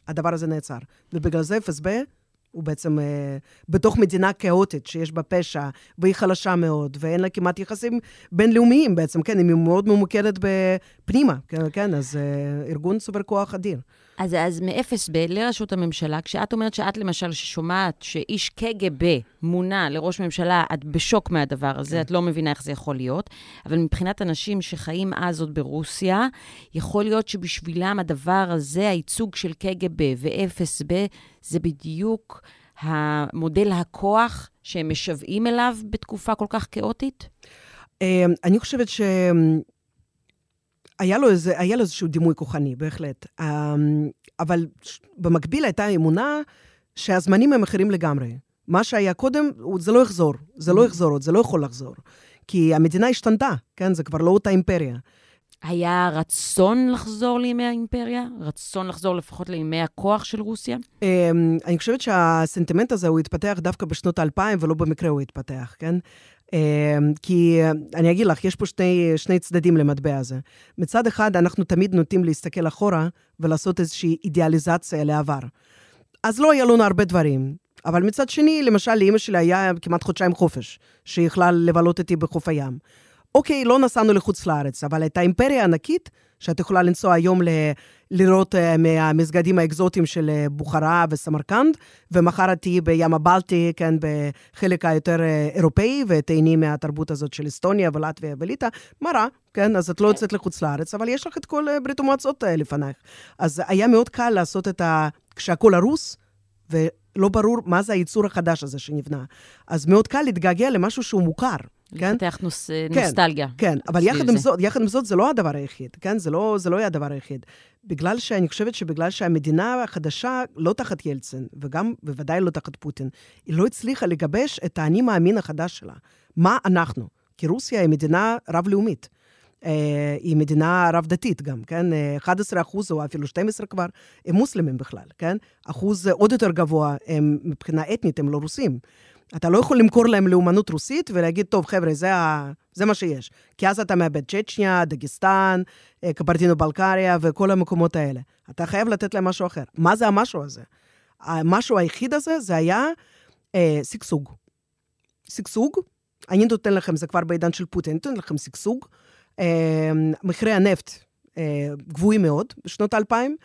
הדבר הזה נעצר. ובגלל זה FSB הוא בעצם אה, בתוך מדינה כאוטית, שיש בה פשע, והיא חלשה מאוד, ואין לה כמעט יחסים בינלאומיים בעצם, כן, היא מאוד ממוקדת בפנימה, כן, כן אז אה, ארגון צובר כוח אדיר. אז, אז מאפס ב לראשות הממשלה, כשאת אומרת שאת למשל ששומעת שאיש קג"ב מונה לראש ממשלה, את בשוק מהדבר הזה, כן. את לא מבינה איך זה יכול להיות, אבל מבחינת אנשים שחיים אז עוד ברוסיה, יכול להיות שבשבילם הדבר הזה, הייצוג של קג"ב ואפס ב, זה בדיוק המודל הכוח שהם משוועים אליו בתקופה כל כך כאוטית? אה, אני חושבת ש... היה לו, איזה, היה לו איזשהו דימוי כוחני, בהחלט. אמ, אבל במקביל הייתה אמונה שהזמנים הם אחרים לגמרי. מה שהיה קודם, זה לא יחזור. זה לא יחזור עוד, זה לא יכול לחזור. כי המדינה השתנתה, כן? זה כבר לא אותה אימפריה. היה רצון לחזור לימי האימפריה? רצון לחזור לפחות לימי הכוח של רוסיה? אמ, אני חושבת שהסנטימנט הזה, הוא התפתח דווקא בשנות האלפיים, ולא במקרה הוא התפתח, כן? אמ, כי אני אגיד לך, יש פה שני, שני צדדים למטבע הזה. מצד אחד, אנחנו תמיד נוטים להסתכל אחורה ולעשות איזושהי אידיאליזציה לעבר. אז לא היה לנו הרבה דברים. אבל מצד שני, למשל, לאימא שלי היה כמעט חודשיים חופש, שהיא יכלה לבלות איתי בחוף הים. אוקיי, לא נסענו לחוץ לארץ, אבל הייתה אימפריה ענקית, שאת יכולה לנסוע היום ל... לראות uh, מהמסגדים האקזוטיים של uh, בוכרה וסמרקנד, ומחר את תהיי בים הבלטי, כן, בחלק היותר uh, אירופאי, ותהני מהתרבות הזאת של אסטוניה ולטביה וליטא. מה רע, כן? אז את לא יוצאת לחוץ לארץ, אבל יש לך את כל ברית המועצות לפנייך. אז היה מאוד קל לעשות את ה... כשהכול הרוס, ולא ברור מה זה הייצור החדש הזה שנבנה. אז מאוד קל להתגעגע למשהו שהוא מוכר. כן? לפתח נוס, כן, נוסטלגיה. כן, אבל יחד עם, זאת, יחד עם זאת, זה לא הדבר היחיד, כן? זה לא, זה לא היה הדבר היחיד. בגלל שאני חושבת שבגלל שהמדינה החדשה, לא תחת ילצין, וגם בוודאי לא תחת פוטין, היא לא הצליחה לגבש את האני מאמין החדש שלה. מה אנחנו? כי רוסיה היא מדינה רב-לאומית. אה, היא מדינה רב-דתית גם, כן? 11 אחוז, או אפילו 12 כבר, הם מוסלמים בכלל, כן? אחוז עוד יותר גבוה, הם, מבחינה אתנית, הם לא רוסים. אתה לא יכול למכור להם לאומנות רוסית ולהגיד, טוב, חבר'ה, זה, ה... זה מה שיש. כי אז אתה מאבד צ'צ'ניה, דגיסטן, אה, קברטינו בלקריה וכל המקומות האלה. אתה חייב לתת להם משהו אחר. מה זה המשהו הזה? המשהו היחיד הזה, זה היה אה, שגשוג. שגשוג, אני נותן לכם, זה כבר בעידן של פוטין, אני נותן לכם שגשוג. אה, מחירי הנפט אה, גבוהים מאוד בשנות האלפיים.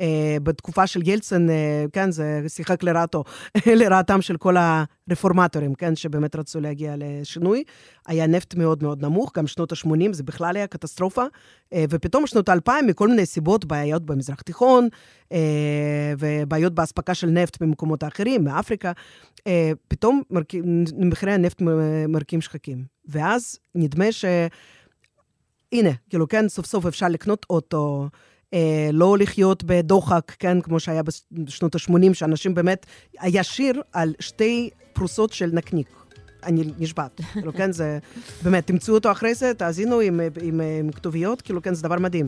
אה, בתקופה של ילצן, אה, כן, זה שיחק לרעתו, לרעתם של כל הרפורמטורים, כן, שבאמת רצו להגיע לשינוי. היה נפט מאוד מאוד נמוך, גם שנות ה-80 זה בכלל היה קטסטרופה, אה, ופתאום שנות ה-2000, מכל מיני סיבות, בעיות במזרח תיכון, ובעיות באספקה של נפט במקומות האחרים, מאפריקה, פתאום מחירי הנפט מרקים שחקים. ואז נדמה ש... הנה, כאילו, כן, סוף סוף אפשר לקנות אוטו, לא לחיות בדוחק, כן, כמו שהיה בשנות ה-80, שאנשים באמת, היה שיר על שתי פרוסות של נקניק. אני נשבעת, כאילו, כן, זה, באמת, תמצאו אותו אחרי זה, תאזינו עם, עם, עם, עם כתוביות, כאילו, כן, זה דבר מדהים.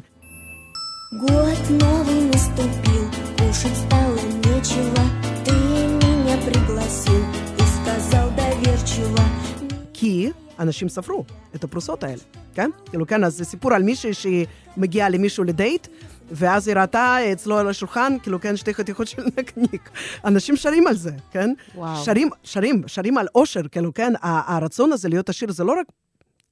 Год новый наступил, кушать стало нечего, ты меня пригласил и сказал доверчиво. כי אנשים ספרו את הפרוסות האלה, כן? כאילו, כן, אז זה סיפור על מישהי שהיא מגיעה למישהו לדייט, ואז היא ראתה אצלו על השולחן, כאילו, כן, שתי חתיכות של נקניק. אנשים שרים על זה, כן? וואו. שרים, שרים, שרים על אושר, כאילו, כן? הרצון הזה להיות עשיר זה לא רק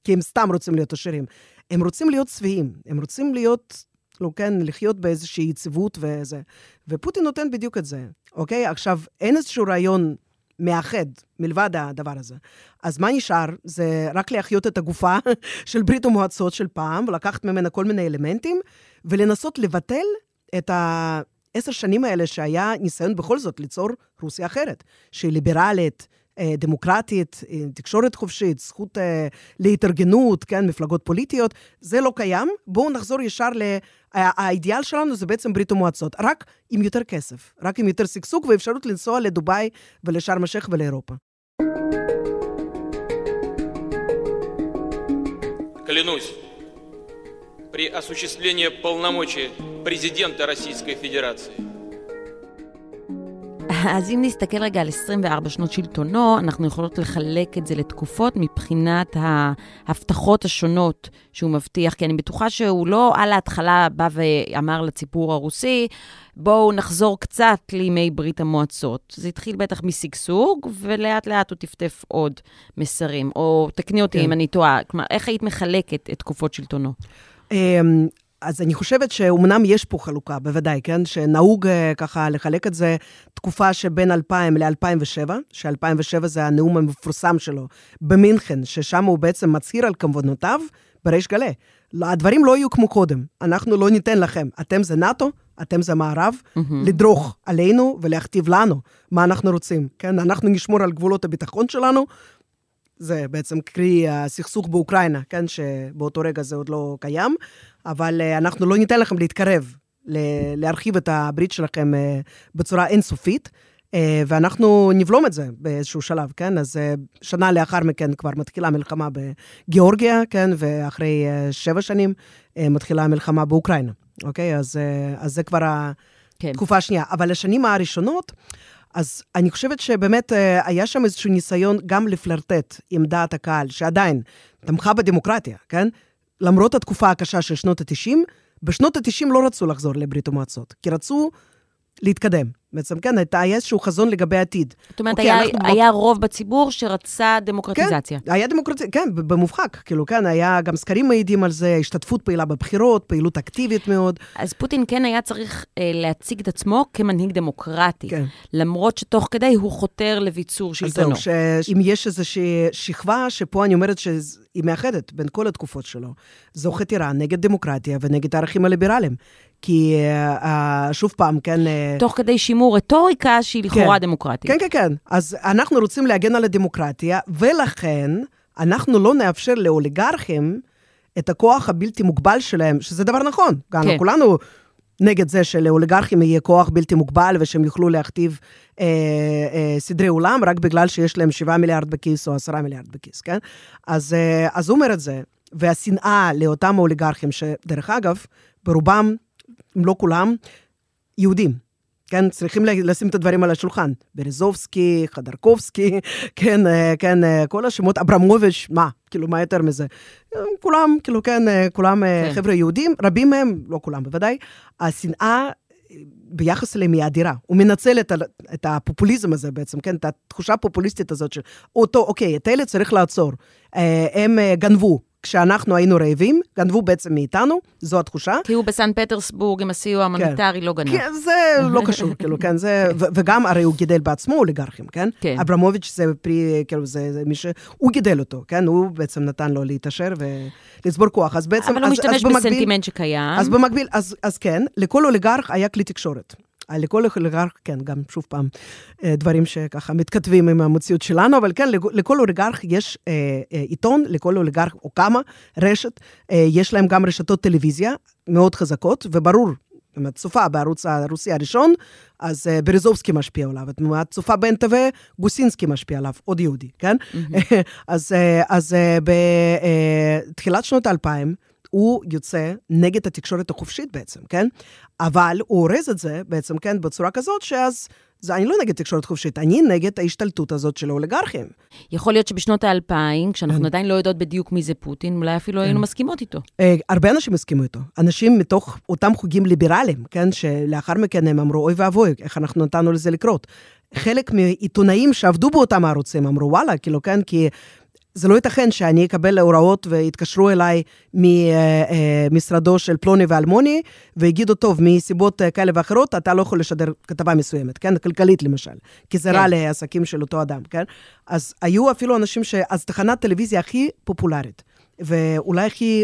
כי הם סתם רוצים להיות עשירים, הם רוצים להיות שבעים, הם רוצים להיות, לא, כן, לחיות באיזושהי יציבות וזה. ופוטין נותן בדיוק את זה, אוקיי? עכשיו, אין איזשהו רעיון מאחד מלבד הדבר הזה. אז מה נשאר? זה רק להחיות את הגופה של ברית המועצות של פעם, ולקחת ממנה כל מיני אלמנטים, ולנסות לבטל את העשר שנים האלה שהיה ניסיון בכל זאת ליצור רוסיה אחרת, שהיא ליברלית, דמוקרטית, אה, תקשורת חופשית, זכות אה, להתארגנות, כן, מפלגות פוליטיות, זה לא קיים. בואו נחזור ישר ל... ה- האידיאל שלנו זה בעצם ברית המועצות, רק עם יותר כסף, רק עם יותר שגשוג ואפשרות לנסוע לדובאי ולשארם א-שייח ולאירופה. Клянусь, при осуществлении полномочий президента Российской Федерации אז אם נסתכל רגע על 24 שנות שלטונו, אנחנו יכולות לחלק את זה לתקופות מבחינת ההבטחות השונות שהוא מבטיח, כי אני בטוחה שהוא לא על ההתחלה בא ואמר לציבור הרוסי, בואו נחזור קצת לימי ברית המועצות. זה התחיל בטח משגשוג, ולאט לאט הוא טפטף עוד מסרים. או תקני אותי כן. אם אני טועה, כלומר, איך היית מחלקת את תקופות שלטונו? אז אני חושבת שאומנם יש פה חלוקה, בוודאי, כן? שנהוג אה, ככה לחלק את זה תקופה שבין 2000 ל-2007, ש-2007 זה הנאום המפורסם שלו במינכן, ששם הוא בעצם מצהיר על כוונותיו בריש גלי. לא, הדברים לא יהיו כמו קודם, אנחנו לא ניתן לכם. אתם זה נאט"ו, אתם זה מערב, לדרוך עלינו ולהכתיב לנו מה אנחנו רוצים, כן? אנחנו נשמור על גבולות הביטחון שלנו, זה בעצם קרי הסכסוך באוקראינה, כן, שבאותו רגע זה עוד לא קיים, אבל אה, אנחנו לא ניתן לכם להתקרב, להרחיב את הברית שלכם אה, בצורה אינסופית, אה, ואנחנו נבלום את זה באיזשהו שלב, כן? אז שנה לאחר מכן כבר מתחילה מלחמה בגיאורגיה, כן? ואחרי שבע שנים מתחילה המלחמה באוקראינה, אוקיי? אז, אז זה כבר כן. התקופה השנייה. אבל השנים הראשונות, אז אני חושבת שבאמת אה, היה שם איזשהו ניסיון גם לפלרטט עם דעת הקהל, שעדיין תמכה בדמוקרטיה, כן? למרות התקופה הקשה של שנות ה-90, בשנות ה-90 לא רצו לחזור לברית המועצות, כי רצו להתקדם. בעצם, כן, הייתה- היה איזשהו חזון לגבי העתיד. זאת אומרת, אוקיי, היה, אנחנו היה רוב בציבור שרצה דמוקרטיזציה. כן, היה דמוקרטיה, כן, במובהק, כאילו, כן, היה גם סקרים מעידים על זה, השתתפות פעילה בבחירות, פעילות אקטיבית מאוד. אז פוטין כן היה צריך אה, להציג את עצמו כמנהיג דמוקרטי, כן. למרות שתוך כדי הוא חותר לביצור אז שלטונו. זהו, שאם יש איזושהי שכבה שפה אני אומרת שהיא מאחדת בין כל התקופות שלו, זו חתירה נגד דמוקרטיה ונגד הערכים הליברליים. כי אה, אה, שוב פעם, כן... אה, תוך כדי שימור רטוריקה שהיא לכאורה כן. דמוקרטית. כן, כן, כן. אז אנחנו רוצים להגן על הדמוקרטיה, ולכן אנחנו לא נאפשר לאוליגרכים את הכוח הבלתי מוגבל שלהם, שזה דבר נכון. גם כן. כולנו נגד זה שלאוליגרכים יהיה כוח בלתי מוגבל ושהם יוכלו להכתיב אה, אה, סדרי עולם רק בגלל שיש להם 7 מיליארד בכיס או 10 מיליארד בכיס, כן? אז, אה, אז הוא אומר את זה, והשנאה לאותם האוליגרכים, שדרך אגב, ברובם, אם לא כולם, יהודים. כן, צריכים לשים את הדברים על השולחן. בריזובסקי, חדרקובסקי, כן, אה, כן, אה, כל השמות, אברמוביץ', מה, כאילו, מה יותר מזה? אה, כולם, כאילו, כן, כולם כן. חבר'ה יהודים, רבים מהם, לא כולם בוודאי, השנאה אה, ביחס אליהם היא אדירה. הוא מנצל את, ה- את הפופוליזם הזה בעצם, כן, את התחושה הפופוליסטית הזאת של אותו, אוקיי, את אלה צריך לעצור. הם גנבו. כשאנחנו היינו רעבים, גנבו בעצם מאיתנו, זו התחושה. כי הוא בסן פטרסבורג עם הסיוע ההומניטרי לא גנב. כן, זה לא קשור, כאילו, כן, זה, ו- וגם הרי הוא גידל בעצמו אוליגרכים, כן? כן. אברמוביץ' זה פרי, כאילו, זה, זה מי ש... הוא גידל אותו, כן? הוא בעצם נתן לו להתעשר ולצבור כוח, אז בעצם... אבל הוא אז, משתמש אז במקביל- בסנטימנט שקיים. אז במקביל, אז, אז כן, לכל אוליגרך היה כלי תקשורת. אה, לכל אוליגרך, כן, גם שוב פעם, אה, דברים שככה מתכתבים עם המציאות שלנו, אבל כן, לכ- לכל אוליגרך יש אה, עיתון, לכל אוליגרך או כמה, רשת, יש להם גם רשתות טלוויזיה מאוד חזקות, וברור, אם את צופה בערוץ הרוסי הראשון, אז uh, בריזובסקי משפיע עליו. את צופה ב-NTV, גוסינסקי משפיע עליו, עוד יהודי, כן? אז, uh, אז uh, בתחילת שנות האלפיים, הוא יוצא נגד התקשורת החופשית בעצם, כן? אבל הוא אורז את זה בעצם, כן, בצורה כזאת, שאז... זה, אני לא נגד תקשורת חופשית, אני נגד ההשתלטות הזאת של האוליגרכים. יכול להיות שבשנות האלפיים, כשאנחנו כן. עדיין לא יודעות בדיוק מי זה פוטין, אולי אפילו היינו מסכימות איתו. אה, הרבה אנשים הסכימו איתו. אנשים מתוך אותם חוגים ליברליים, כן, שלאחר מכן הם אמרו, אוי ואבוי, איך אנחנו נתנו לזה לקרות. חלק מעיתונאים שעבדו באותם הערוצים אמרו, וואלה, כאילו, כן, כי זה לא ייתכן שאני אקבל הוראות ויתקשרו אליי ממשרדו של פלוני ואלמוני, ויגידו, טוב, מסיבות אה, כאלה ואחרות, אתה לא יכול לשדר כתבה מסוימת, כן? כלכלית למשל, כי זה רע כן. לעסקים של אותו אדם, כן? אז היו אפילו אנשים ש... אז תחנת טלוויזיה הכי פופולרית, ואולי הכי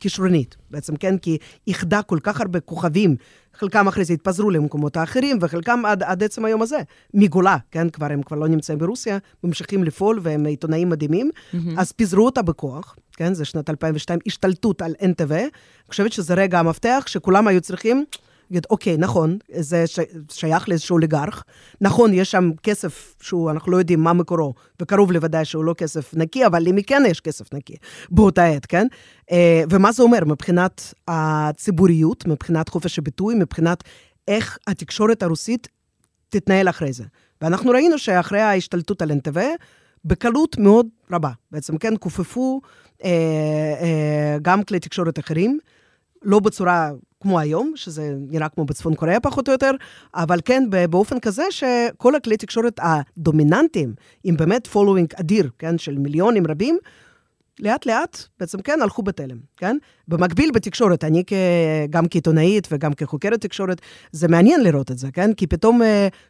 כישרונית, בעצם, כן? כי איחדה כל כך הרבה כוכבים, חלקם אחרי זה התפזרו למקומות האחרים, וחלקם עד, עד עצם היום הזה, מגולה, כן? כבר הם כבר לא נמצאים ברוסיה, ממשיכים לפעול, והם עיתונאים מדהימים, אז פיזרו אותה בכוח, כן? זה שנת 2002, השתלטות על NTV. אני חושבת שזה רגע המפתח, שכולם היו צריכים... להגיד, אוקיי, נכון, זה. שייך לאיזשהו אוליגרך. נכון, יש שם כסף שהוא, אנחנו לא יודעים מה מקורו, וקרוב לוודאי שהוא לא כסף נקי, אבל למי כן יש כסף נקי באותה עת, כן? אה, ומה זה אומר מבחינת הציבוריות, מבחינת חופש הביטוי, מבחינת איך התקשורת הרוסית תתנהל אחרי זה. ואנחנו ראינו שאחרי ההשתלטות על NTV, בקלות מאוד רבה, בעצם כן, כופפו אה, אה, גם כלי תקשורת אחרים, לא בצורה כמו היום, שזה נראה כמו בצפון קוריאה פחות או יותר, אבל כן באופן כזה שכל הכלי תקשורת הדומיננטיים, עם באמת following אדיר, כן, של מיליונים רבים, לאט לאט בעצם כן הלכו בתלם, כן? במקביל בתקשורת, אני כ... גם כעיתונאית וגם כחוקרת תקשורת, זה מעניין לראות את זה, כן? כי פתאום,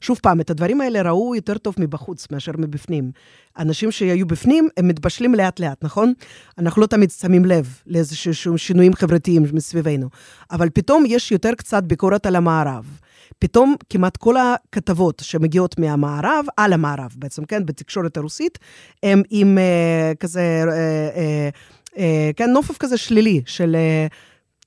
שוב פעם, את הדברים האלה ראו יותר טוב מבחוץ מאשר מבפנים. אנשים שהיו בפנים, הם מתבשלים לאט לאט, נכון? אנחנו לא תמיד שמים לב לאיזשהם שינויים חברתיים מסביבנו, אבל פתאום יש יותר קצת ביקורת על המערב. פתאום כמעט כל הכתבות שמגיעות מהמערב, על המערב בעצם, כן, בתקשורת הרוסית, הם עם אה, כזה, אה, אה, אה, כן, נופף כזה שלילי של... אה,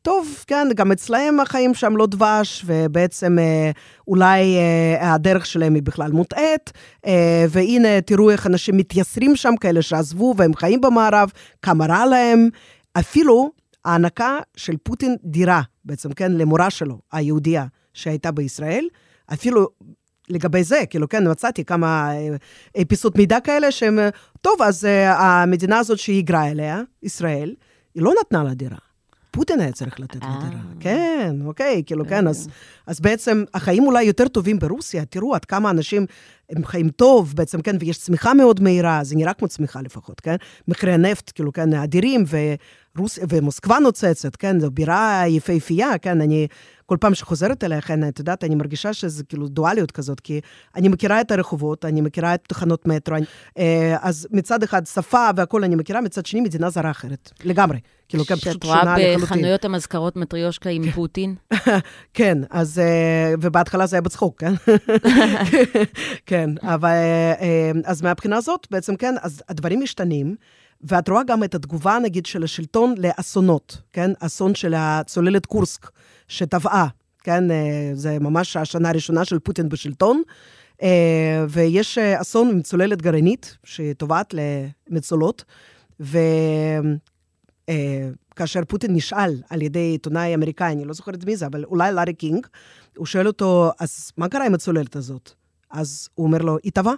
טוב, כן, גם אצלהם החיים שם לא דבש, ובעצם אה, אולי אה, הדרך שלהם היא בכלל מוטעית, אה, והנה, תראו איך אנשים מתייסרים שם, כאלה שעזבו והם חיים במערב, כמה רע להם. אפילו הענקה של פוטין דירה, בעצם, כן, למורה שלו, היהודייה. שהייתה בישראל, אפילו לגבי זה, כאילו, כן, מצאתי כמה פיסות מידע כאלה שהם, טוב, אז המדינה הזאת שהיא היגרה אליה, ישראל, היא לא נתנה לה דירה. פוטין היה צריך לתת לה דירה. כן, אוקיי, כאילו, כן, אז, אז בעצם החיים אולי יותר טובים ברוסיה, תראו עד כמה אנשים הם חיים טוב, בעצם, כן, ויש צמיחה מאוד מהירה, זה נראה כמו צמיחה לפחות, כן? מחירי הנפט, כאילו, כן, אדירים, ורוס... ומוסקבה נוצצת, כן, זו בירה יפהפייה, כן, אני... כל פעם שחוזרת אליה, כן, את יודעת, אני מרגישה שזה כאילו דואליות כזאת, כי אני מכירה את הרחובות, אני מכירה את תחנות מטרו, אני, אז מצד אחד שפה והכול אני מכירה, מצד שני מדינה זרה אחרת, לגמרי. כאילו, כן, פשוט שונה לחלוטין. שאת רואה בחנויות המזכרות מטריושקה עם פוטין? כן, אז, ובהתחלה זה היה בצחוק, כן? כן, אבל, אז מהבחינה הזאת, בעצם כן, אז הדברים משתנים. ואת רואה גם את התגובה, נגיד, של השלטון לאסונות, כן? אסון של הצוללת קורסק, שטבעה, כן? זה ממש השנה הראשונה של פוטין בשלטון. ויש אסון עם צוללת גרעינית, שטובעת למצולות, וכאשר פוטין נשאל על ידי עיתונאי אמריקאי, אני לא זוכרת מי זה, אבל אולי לארי קינג, הוא שואל אותו, אז מה קרה עם הצוללת הזאת? אז הוא אומר לו, היא טבעה.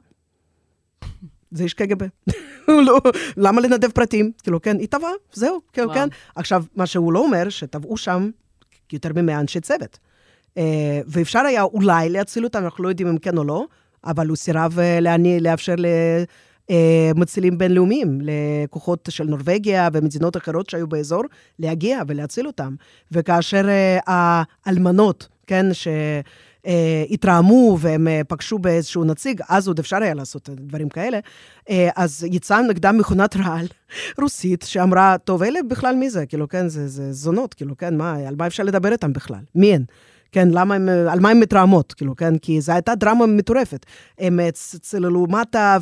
זה איש קג"ב. לא, למה לנדב פרטים? כאילו, כן, היא טבעה, זהו, כאילו, וואו. כן. עכשיו, מה שהוא לא אומר, שטבעו שם יותר ממאה אנשי צוות. אה, ואפשר היה אולי להציל אותם, אנחנו לא יודעים אם כן או לא, אבל הוא סירב לעני, לאפשר למצילים בינלאומיים, לכוחות של נורבגיה ומדינות אחרות שהיו באזור, להגיע ולהציל אותם. וכאשר האלמנות, כן, ש... התרעמו והם פגשו באיזשהו נציג, אז עוד אפשר היה לעשות דברים כאלה, אז יצאה נגדם מכונת רעל רוסית שאמרה, טוב, אלה בכלל מי זה? כאילו, כן, זה, זה זונות, כאילו, כן, מה, על מה אפשר לדבר איתם בכלל? מי הן? כן, למה הם, על מה הן מתרעמות, כאילו, כן, כי זו הייתה דרמה מטורפת. הם צללו מטה,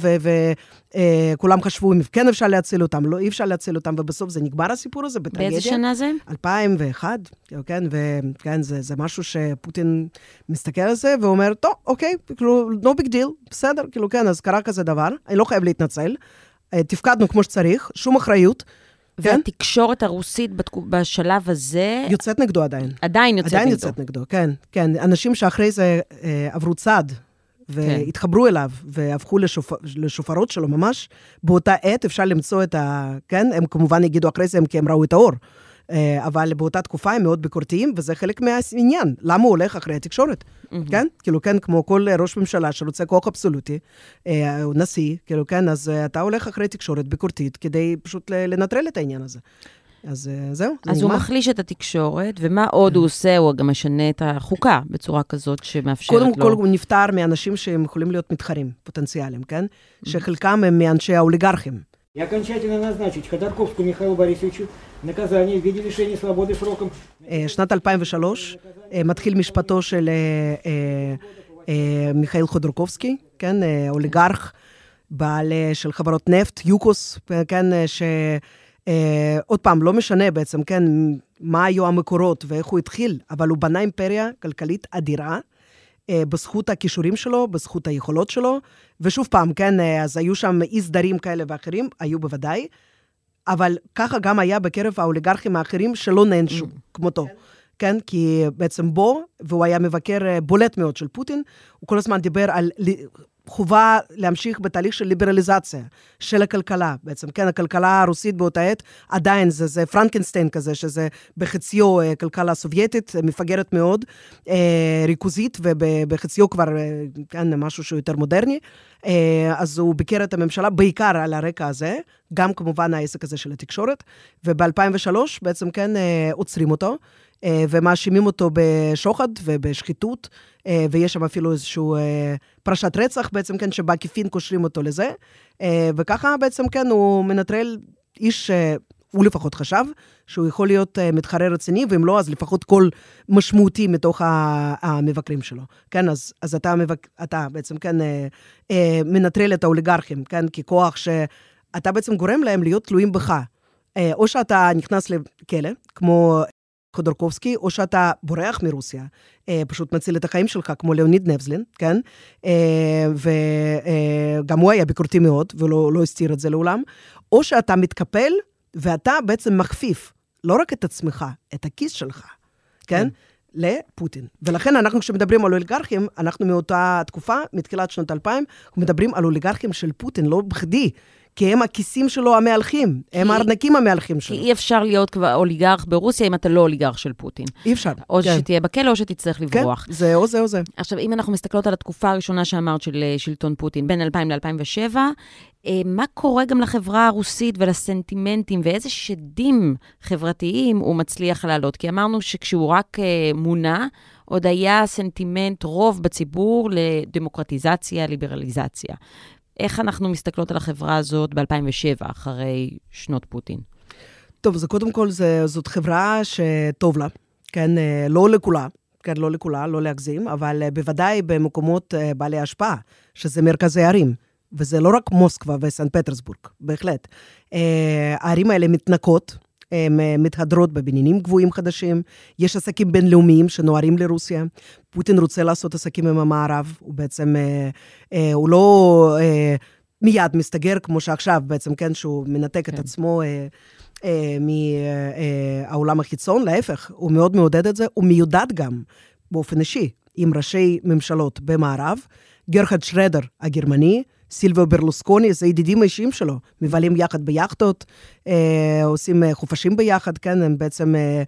וכולם חשבו אם כן אפשר להציל אותם, לא, אי אפשר להציל אותם, ובסוף זה נגמר הסיפור הזה בטרגדיה. באיזה שנה זה? 2001, כאילו, כן, וכן, זה, זה משהו שפוטין מסתכל על זה ואומר, טוב, אוקיי, כאילו, no big deal, בסדר, כאילו, כן, אז קרה כזה דבר, אני לא חייב להתנצל, תפקדנו כמו שצריך, שום אחריות. והתקשורת הרוסית בשלב הזה... יוצאת נגדו עדיין. עדיין יוצאת עדיין נגדו. עדיין יוצאת נגדו, כן. כן, אנשים שאחרי זה אה, עברו צד, והתחברו כן. אליו, והפכו לשופ... לשופרות שלו ממש. באותה עת אפשר למצוא את ה... כן, הם כמובן יגידו אחרי זה, כי הם ראו את האור. אה, אבל באותה תקופה הם מאוד ביקורתיים, וזה חלק מהעניין. למה הוא הולך אחרי התקשורת? Mm-hmm. כן? כאילו, כן, כמו כל ראש ממשלה שרוצה כוח אבסולוטי, אה, נשיא, כאילו, כן, אז אה, אתה הולך אחרי תקשורת ביקורתית כדי פשוט לנטרל את העניין הזה. אז זהו. אז הוא מחליש את התקשורת, ומה עוד הוא עושה? הוא גם משנה את החוקה בצורה כזאת שמאפשרת לו... קודם כל, הוא נפטר מאנשים שהם יכולים להיות מתחרים פוטנציאליים, כן? שחלקם הם מאנשי האוליגרכים. и окончательно назначить Ходорковскому Михаилу Борисовичу наказание в виде лишения свободы сроком. שנת 2003 מתחיל משפטו של מיכאל חודורקובסקי, כן, אוליגרך, בעל של חברות נפט, יוקוס, כן, ש... עוד פעם, לא משנה בעצם, כן, מה היו המקורות ואיך הוא התחיל, אבל הוא בנה אימפריה כלכלית אדירה. אה, בזכות הכישורים שלו, בזכות היכולות שלו. ושוב פעם, כן, אה, אז היו שם אי סדרים כאלה ואחרים, היו בוודאי, אבל ככה גם היה בקרב האוליגרכים האחרים שלא נענשו mm. כמותו. כן, כי בעצם בו, והוא היה מבקר אה, בולט מאוד של פוטין, הוא כל הזמן דיבר על חובה להמשיך בתהליך של ליברליזציה של הכלכלה בעצם. כן, הכלכלה הרוסית באותה עת עדיין זה, זה פרנקנסטיין כזה, שזה בחציו אה, כלכלה סובייטית, מפגרת מאוד, אה, ריכוזית, ובחציו כבר, אה, כן, משהו שהוא יותר מודרני. אז הוא ביקר את הממשלה בעיקר על הרקע הזה, גם כמובן העסק הזה של התקשורת, וב-2003 בעצם כן עוצרים אותו. ומאשימים אותו בשוחד ובשחיתות אה, ויש שם אפילו איזשהו אה, פרשת רצח בעצם, כן, שבעקיפין קושרים אותו לזה. אה, וככה בעצם, כן, הוא מנטרל איש... הוא לפחות חשב שהוא יכול להיות מתחרה רציני, ואם לא, אז לפחות קול משמעותי מתוך המבקרים שלו. כן, אז, אז אתה, מבק... אתה בעצם, כן, מנטרל את האוליגרכים, כן, ככוח שאתה בעצם גורם להם להיות תלויים בך. או שאתה נכנס לכלא, כמו חודורקובסקי, או שאתה בורח מרוסיה, אה, פשוט מציל את החיים שלך, כמו ליאוניד נבזלין, כן? אה, וגם אה, הוא היה ביקורתי מאוד, ולא לא הסתיר את זה לעולם, או שאתה מתקפל, ואתה בעצם מכפיף לא רק את עצמך, את הכיס שלך, כן? כן. לפוטין. ולכן אנחנו, כשמדברים על אוליגרכים, אנחנו מאותה תקופה, מתחילת שנות 2000, אנחנו מדברים על אוליגרכים של פוטין, לא בכדי. כי הם הכיסים שלו המהלכים, הם הארנקים המהלכים שלו. כי אי אפשר להיות כבר אוליגרך ברוסיה אם אתה לא אוליגרך של פוטין. אי אפשר, או כן. שתהיה בכלא או שתצטרך לברוח. כן, זה או זה או זה. עכשיו, אם אנחנו מסתכלות על התקופה הראשונה שאמרת של אה, שלטון פוטין, בין 2000 ל-2007, אה, מה קורה גם לחברה הרוסית ולסנטימנטים, ואיזה שדים חברתיים הוא מצליח להעלות? כי אמרנו שכשהוא רק אה, מונה, עוד היה סנטימנט רוב בציבור לדמוקרטיזציה, ליברליזציה. איך אנחנו מסתכלות על החברה הזאת ב-2007, אחרי שנות פוטין? טוב, אז קודם כל, זה, זאת חברה שטוב לה, כן, אה, לא לכולה, כן, לא לכולה, לא להגזים, אבל אה, בוודאי במקומות אה, בעלי השפעה, שזה מרכזי ערים. וזה לא רק מוסקבה וסן פטרסבורג, בהחלט. הערים האלה מתנקות, מתהדרות בבניינים גבוהים חדשים, יש עסקים בינלאומיים שנוערים לרוסיה. פוטין רוצה לעשות עסקים עם המערב, הוא בעצם, אה, אה, הוא לא מיד מסתגר כמו שעכשיו בעצם, כן, שהוא מנתק כן. את עצמו. מהעולם החיצון, להפך, הוא מאוד מעודד את זה, הוא מיודד גם באופן אישי עם ראשי ממשלות במערב. גרחד שרדר הגרמני, סילבו ברלוסקוני, זה ידידים האישיים שלו, מבלים יחד ביאכטות, אה, עושים אה, חופשים ביחד, כן, הם בעצם, אה,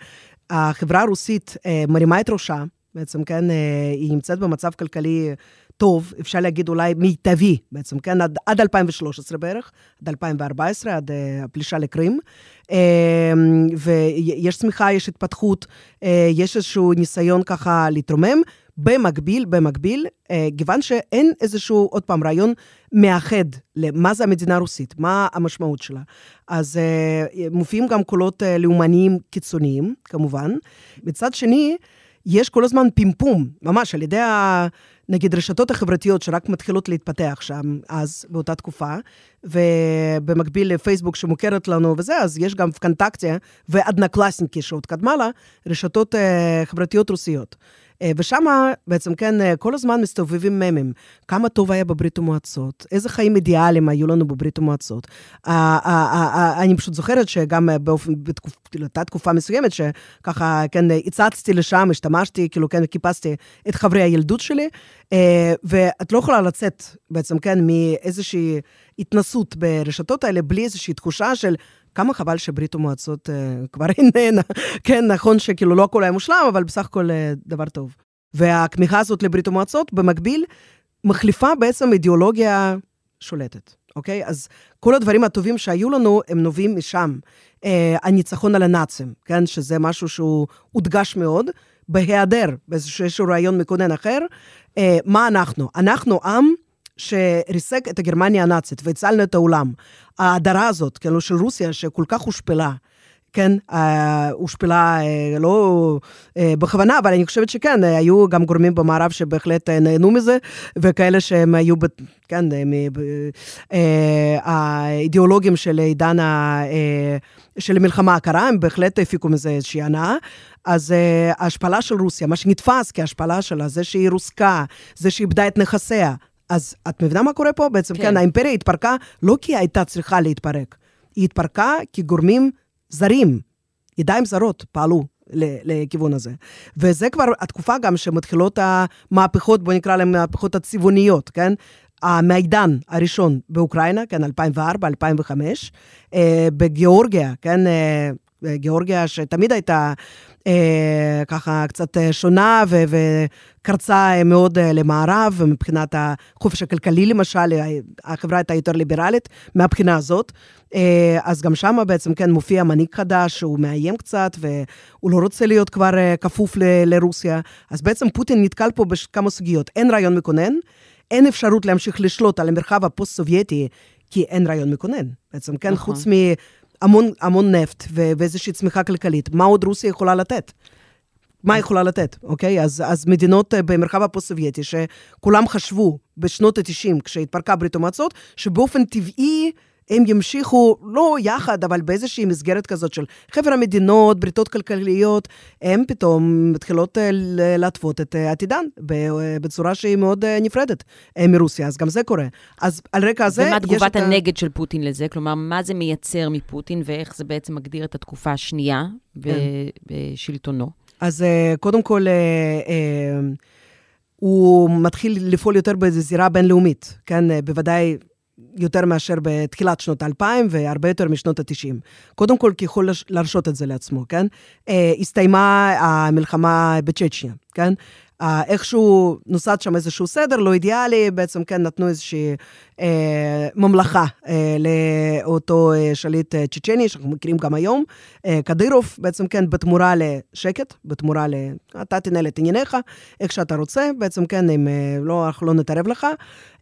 החברה הרוסית אה, מרימה את ראשה, בעצם, כן, אה, היא נמצאת במצב כלכלי טוב, אפשר להגיד אולי מיטבי בעצם, כן, עד, עד 2013 בערך, עד 2014, עד uh, הפלישה לקרים. Uh, ויש צמיחה, יש התפתחות, uh, יש איזשהו ניסיון ככה להתרומם. במקביל, במקביל, אה, כיוון שאין איזשהו, עוד פעם, רעיון מאחד למה זה המדינה הרוסית, מה המשמעות שלה. אז אה, מופיעים גם קולות אה, לאומניים קיצוניים, כמובן. מצד שני, יש כל הזמן פימפום, ממש, על ידי ה... נגיד רשתות החברתיות שרק מתחילות להתפתח שם, אז, באותה תקופה, ובמקביל לפייסבוק שמוכרת לנו וזה, אז יש גם פקנטקציה ועדנה קלאסניקי שעוד קדמה לה, רשתות חברתיות רוסיות. אה, ושם בעצם, כן, אה, כל הזמן מסתובבים ממים. כמה טוב היה בברית המועצות, איזה חיים אידיאליים היו לנו בברית המועצות. אני פשוט זוכרת שגם באופן, בתקופה תקופה מסוימת, שככה, כן, הצצתי לשם, השתמשתי, כאילו, כן, חיפשתי את חברי הילדות שלי, ואת לא יכולה לצאת בעצם, כן, מאיזושהי התנסות ברשתות האלה, בלי איזושהי תחושה של כמה חבל שברית המועצות uh, כבר איננה. כן, נכון שכאילו לא הכל היה מושלם, אבל בסך הכל uh, דבר טוב. והכמיהה הזאת לברית המועצות, במקביל, מחליפה בעצם אידיאולוגיה שולטת, אוקיי? אז כל הדברים הטובים שהיו לנו, הם נובעים משם. Uh, הניצחון על הנאצים, כן? שזה משהו שהוא הודגש מאוד, בהיעדר באיזשהו רעיון מקונן אחר. Uh, מה אנחנו? אנחנו עם שריסק את הגרמניה הנאצית והצלנו את העולם. ההדרה הזאת, כאילו, של רוסיה, שכל כך הושפלה, כן, אה, הושפלה אה, לא אה, בכוונה, אבל אני חושבת שכן, היו גם גורמים במערב שבהחלט נהנו מזה, וכאלה שהם היו, כן, האידיאולוגים של עידן של המלחמה הקרה, הם בהחלט הפיקו מזה איזושהי הנאה. אז ההשפלה של רוסיה, מה שנתפס כהשפלה שלה, זה שהיא רוסקה, זה שהיא איבדה את נכסיה, אז את מבינה מה קורה פה? בעצם, כן, כן האימפריה התפרקה לא כי הייתה צריכה להתפרק, היא התפרקה כי גורמים זרים, ידיים זרות, פעלו לכיוון הזה. וזה כבר התקופה גם שמתחילות המהפכות, בוא נקרא להן מהפכות הצבעוניות, כן? המעידן הראשון באוקראינה, כן, 2004, 2005, אה, בגיאורגיה, כן, אה, גיאורגיה שתמיד הייתה אה, ככה קצת אה, שונה ו- וקרצה אה, מאוד אה, למערב, ומבחינת החופש הכלכלי למשל, אה, החברה הייתה יותר ליברלית מהבחינה הזאת. אה, אז גם שם בעצם כן מופיע מנהיג חדש, שהוא מאיים קצת, והוא לא רוצה להיות כבר אה, כפוף ל- לרוסיה. אז בעצם פוטין נתקל פה בכמה סוגיות. אין רעיון מכונן, אין אפשרות להמשיך לשלוט על המרחב הפוסט-סובייטי, כי אין רעיון מכונן. בעצם, כן, נכון. חוץ מ... המון, המון נפט ואיזושהי צמיחה כלכלית. מה עוד רוסיה יכולה לתת? מה היא יכולה לתת, אוקיי? אז, אז מדינות אה, במרחב הפוסט-סובייטי, שכולם חשבו בשנות ה-90, כשהתפרקה ברית המועצות, שבאופן טבעי הם ימשיכו, לא יחד, אבל באיזושהי מסגרת כזאת של חבר המדינות, בריתות כלכליות, הם פתאום מתחילות אה, להתוות את אה, עתידן אה, בצורה שהיא מאוד נפרדת מרוסיה, אז גם זה קורה. אז על רקע הזה... ומה תגובת הנגד ה... של פוטין לזה? כלומר, מה זה מייצר מפוטין ואיך זה בעצם מגדיר את התקופה השנייה כן. בשלטונו? אז קודם כל, הוא מתחיל לפעול יותר בזירה בינלאומית, כן? בוודאי יותר מאשר בתחילת שנות האלפיים והרבה יותר משנות ה-90. קודם כל, כי יכול להרשות את זה לעצמו, כן? אה, הסתיימה המלחמה בצ'צ'ניה, כן? איכשהו נוסד שם איזשהו סדר לא אידיאלי, בעצם כן נתנו איזושהי אה, ממלכה אה, לאותו אה, שליט אה, צ'צ'ני, שאנחנו מכירים גם היום, אה, קדירוב, בעצם כן בתמורה לשקט, בתמורה ל... אתה תנהל את ענייניך, איך שאתה רוצה, בעצם כן, אם אה, לא, אנחנו לא נתערב לך.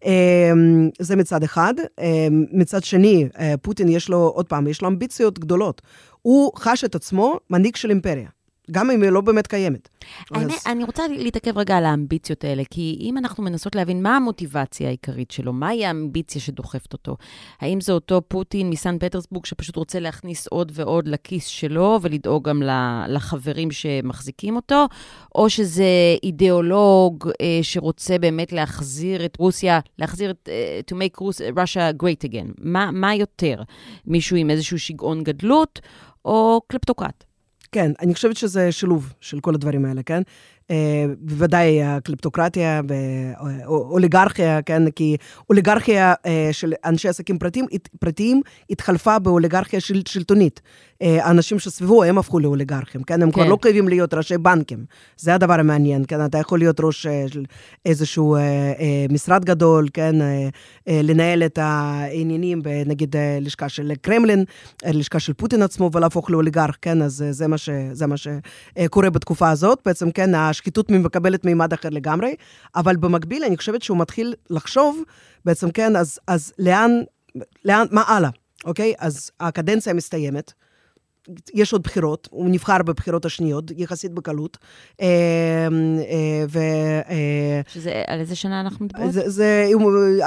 אה, זה מצד אחד. אה, מצד שני, אה, פוטין יש לו, עוד פעם, יש לו אמביציות גדולות. הוא חש את עצמו מנהיג של אימפריה. גם אם היא לא באמת קיימת. האמת, אז... אני רוצה להתעכב רגע על האמביציות האלה, כי אם אנחנו מנסות להבין מה המוטיבציה העיקרית שלו, מהי האמביציה שדוחפת אותו, האם זה אותו פוטין מסן פטרסבורג שפשוט רוצה להכניס עוד ועוד לכיס שלו ולדאוג גם לחברים שמחזיקים אותו, או שזה אידיאולוג אה, שרוצה באמת להחזיר את רוסיה, להחזיר את, אה, to make Russia great again. מה, מה יותר? מישהו עם איזשהו שגעון גדלות או קלפטוקרט? כן, אני חושבת שזה שילוב של כל הדברים האלה, כן? אה, בוודאי הקליפטוקרטיה ואוליגרכיה, כן? כי אוליגרכיה אה, של אנשי עסקים פרטיים, פרטיים התחלפה באוליגרכיה של, שלטונית. אה, האנשים שסביבו, הם הפכו לאוליגרכים, כן? הם כן. כבר לא חייבים להיות ראשי בנקים. זה הדבר המעניין, כן? אתה יכול להיות ראש של איזשהו משרד גדול, כן? לנהל את העניינים, נגיד, לשכה של קרמלין, לשכה של פוטין עצמו, ולהפוך לאוליגרך, כן? אז זה מה, ש, זה מה שקורה בתקופה הזאת. בעצם, כן, השחיתות מקבלת מימד אחר לגמרי, אבל במקביל אני חושבת שהוא מתחיל לחשוב, בעצם כן, אז, אז לאן, לאן, מה הלאה, אוקיי? אז הקדנציה מסתיימת. יש עוד בחירות, הוא נבחר בבחירות השניות, יחסית בקלות. אה, אה, ו... אה, שזה, על איזה שנה אנחנו מדברות? זה, זה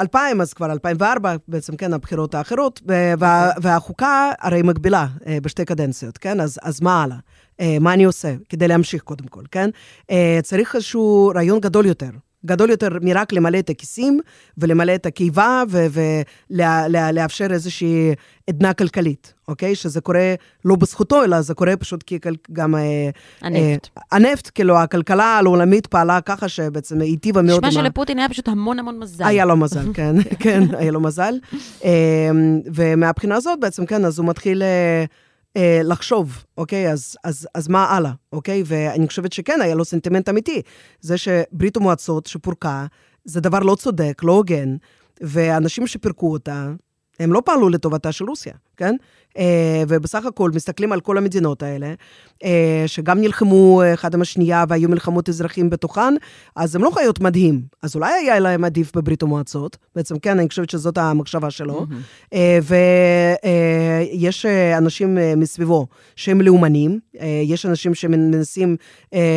2000, אז כבר 2004, בעצם, כן, הבחירות האחרות, וה, והחוקה הרי מגבילה בשתי קדנציות, כן? אז, אז מה הלאה? אה, מה אני עושה כדי להמשיך קודם כל, כן? אה, צריך איזשהו רעיון גדול יותר. גדול יותר מרק למלא את הכיסים ולמלא את הקיבה ולאפשר איזושהי עדנה כלכלית, אוקיי? שזה קורה לא בזכותו, אלא זה קורה פשוט כי גם... אה, הנפט. אה, הנפט, כאילו, הכלכלה העולמית פעלה ככה שבעצם היטיבה מאוד. נשמע שלפוטין היה פשוט המון המון מזל. היה לו מזל, כן, כן, היה לו מזל. אה, ומהבחינה הזאת בעצם, כן, אז הוא מתחיל... אה, אה, לחשוב, אוקיי? אז, אז, אז מה הלאה, אוקיי? ואני חושבת שכן, היה לו סנטימנט אמיתי. זה שברית המועצות שפורקה, זה דבר לא צודק, לא הוגן, ואנשים שפירקו אותה, הם לא פעלו לטובתה של רוסיה, כן? אה, ובסך הכל מסתכלים על כל המדינות האלה, אה, שגם נלחמו אחד עם השנייה והיו מלחמות אזרחים בתוכן, אז הם לא חיות מדהים. אז אולי היה להם עדיף בברית המועצות, בעצם כן, אני חושבת שזאת המחשבה שלו. Mm-hmm. ויש אנשים מסביבו שהם לאומנים, יש אנשים שמנסים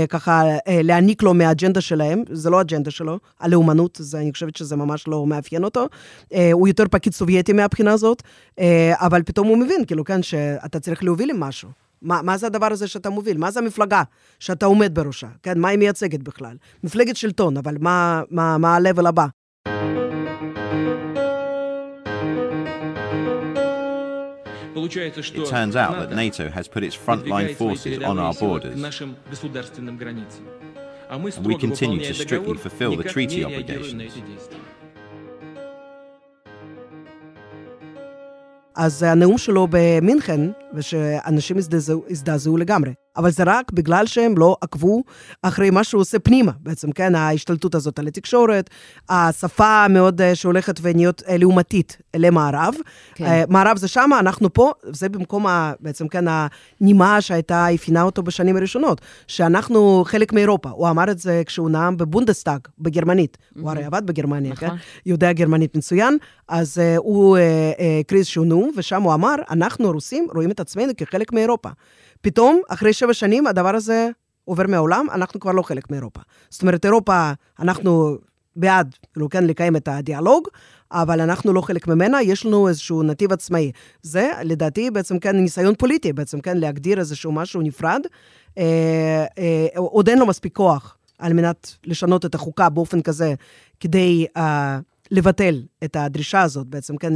ככה להעניק לו מהאג'נדה שלהם, זה לא אג'נדה שלו, הלאומנות, זה, אני חושבת שזה ממש לא מאפיין אותו. הוא יותר פקיד סובייטי מהבחינה הזאת, אבל פתאום הוא מבין, כאילו, כן, שאתה צריך להוביל עם משהו. מה, מה זה הדבר הזה שאתה מוביל? מה זה המפלגה שאתה עומד בראשה? כן, מה היא מייצגת בכלל? מפלגת שלטון, אבל מה, מה, מה ה-level הבא? It turns out that NATO has put its frontline forces on our borders. And we continue to strictly fulfill the treaty obligations. אז הנאום שלו במינכן, ושאנשים הזדעזעו לגמרי. אבל זה רק בגלל שהם לא עקבו אחרי מה שהוא עושה פנימה, בעצם, כן? ההשתלטות הזאת על התקשורת, השפה המאוד אה, שהולכת ונהיות אה, לעומתית למערב. כן. אה, מערב זה שמה, אנחנו פה, זה במקום, ה, בעצם, כן, הנימה שהייתה, אפינה אותו בשנים הראשונות, שאנחנו חלק מאירופה. הוא אמר את זה כשהוא נאם בבונדסטאג, בגרמנית. Mm-hmm. הוא הרי עבד בגרמניה, נכון. כן? יודע גרמנית מצוין. אז uh, הוא הקריא איזשהו נאום, ושם הוא אמר, אנחנו הרוסים רואים את עצמנו כחלק מאירופה. פתאום, אחרי שבע שנים, הדבר הזה עובר מהעולם, אנחנו כבר לא חלק מאירופה. זאת אומרת, אירופה, אנחנו בעד, כאילו, כן, לקיים את הדיאלוג, אבל אנחנו לא חלק ממנה, יש לנו איזשהו נתיב עצמאי. זה, לדעתי, בעצם כן ניסיון פוליטי, בעצם כן להגדיר איזשהו משהו נפרד. אה, אה, עוד אין לו מספיק כוח על מנת לשנות את החוקה באופן כזה, כדי... אה, לבטל את הדרישה הזאת, בעצם, כן,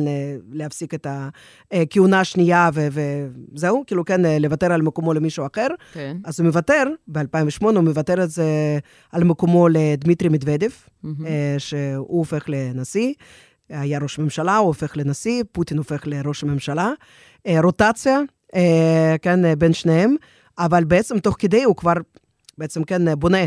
להפסיק את הכהונה השנייה וזהו, כאילו, כן, לוותר על מקומו למישהו אחר. כן. אז הוא מוותר, ב-2008 הוא מוותר את זה על מקומו לדמיטרי מדוודב, mm-hmm. שהוא הופך לנשיא. היה ראש ממשלה, הוא הופך לנשיא, פוטין הופך לראש הממשלה. אה, רוטציה, אה, כן, בין שניהם, אבל בעצם תוך כדי הוא כבר, בעצם, כן, בונה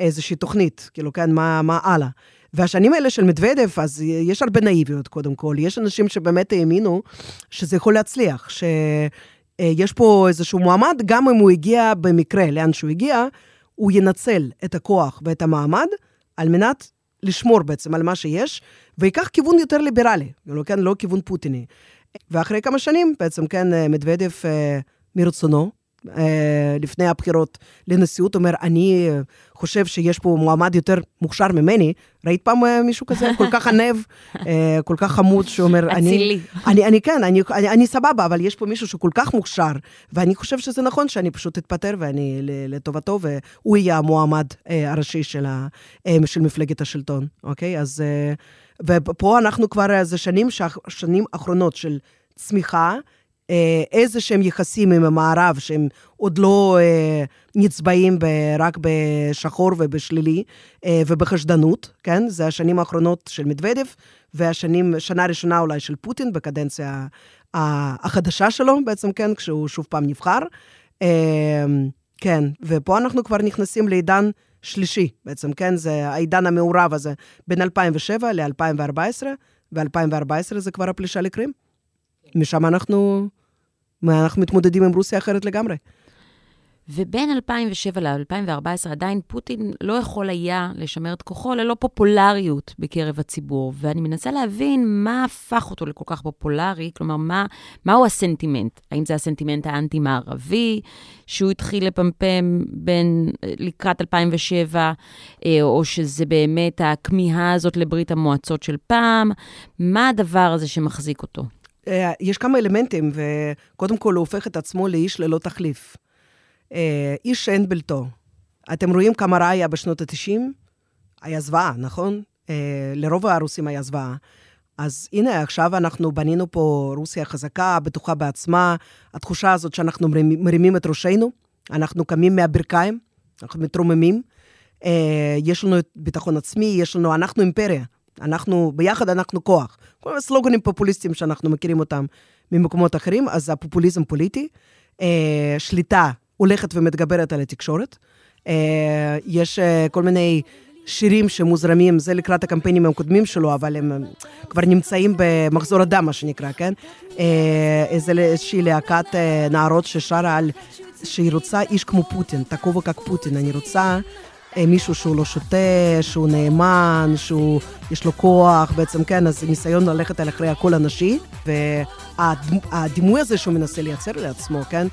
איזושהי תוכנית, כאילו, כן, מה, מה הלאה. והשנים האלה של מדוודב, אז יש הרבה נאיביות, קודם כל. יש אנשים שבאמת האמינו שזה יכול להצליח, שיש פה איזשהו מועמד, גם אם הוא הגיע במקרה לאן שהוא הגיע, הוא ינצל את הכוח ואת המעמד על מנת לשמור בעצם על מה שיש, ויקח כיוון יותר ליברלי, לא, כן, לא כיוון פוטיני. ואחרי כמה שנים, בעצם, כן, אה, מרצונו, אה, לפני הבחירות לנשיאות, אומר, אני אה, חושב שיש פה מועמד יותר מוכשר ממני. ראית פעם אה, מישהו כזה? כל כך ענב, כל כך חמוד, שאומר, אני... אני, אני כן, אני, אני, אני סבבה, אבל יש פה מישהו שכל כך מוכשר, ואני חושב שזה נכון שאני פשוט אתפטר ואני לטובתו, והוא יהיה המועמד הראשי של, ה, של מפלגת השלטון, אוקיי? אז... ופה אנחנו כבר, זה שנים, שנים אחרונות של צמיחה. אה, איזה שהם יחסים עם המערב, שהם עוד לא אה, נצבעים רק בשחור ובשלילי אה, ובחשדנות, כן? זה השנים האחרונות של מדוודב, והשנים, שנה ראשונה אולי של פוטין בקדנציה החדשה שלו בעצם, כן? כשהוא שוב פעם נבחר. כן, ופה אנחנו כבר נכנסים לעידן שלישי, בעצם, כן? זה העידן המעורב הזה בין 2007 ל-2014, ו-2014 זה כבר הפלישה לקרים. משם אנחנו, אנחנו מתמודדים עם רוסיה אחרת לגמרי. ובין 2007 ל-2014 עדיין פוטין לא יכול היה לשמר את כוחו ללא פופולריות בקרב הציבור. ואני מנסה להבין מה הפך אותו לכל כך פופולרי, כלומר, מה, מהו הסנטימנט? האם זה הסנטימנט האנטי-מערבי, שהוא התחיל לפמפם בין, לקראת 2007, אה, או שזה באמת הכמיהה הזאת לברית המועצות של פעם? מה הדבר הזה שמחזיק אותו? אה, יש כמה אלמנטים, וקודם כל הוא הופך את עצמו לאיש ללא תחליף. אה, איש שאין בלתו. אתם רואים כמה רע היה בשנות ה-90? היה זוועה, נכון? אה, לרוב הרוסים היה זוועה. אז הנה, עכשיו אנחנו בנינו פה רוסיה חזקה, בטוחה בעצמה, התחושה הזאת שאנחנו מרימים את ראשנו, אנחנו קמים מהברכיים, אנחנו מתרוממים, יש לנו ביטחון עצמי, יש לנו, אנחנו אימפריה, אנחנו, ביחד אנחנו כוח. כל מיני סלוגנים פופוליסטיים שאנחנו מכירים אותם ממקומות אחרים, אז הפופוליזם פוליטי, אה, שליטה הולכת ומתגברת על התקשורת, אה, יש כל מיני... שירים שמוזרמים, זה לקראת הקמפיינים הקודמים שלו, אבל הם כבר נמצאים במחזור הדם, מה שנקרא, כן? איזה איזושהי להקת נערות ששרה על שהיא רוצה איש כמו פוטין, תקובו כק פוטין, אני רוצה מישהו שהוא לא שותה, שהוא נאמן, שהוא, יש לו כוח, בעצם כן, אז ניסיון ללכת על אחרי הקול הנשי, והדימוי הזה שהוא מנסה לייצר לעצמו, כן?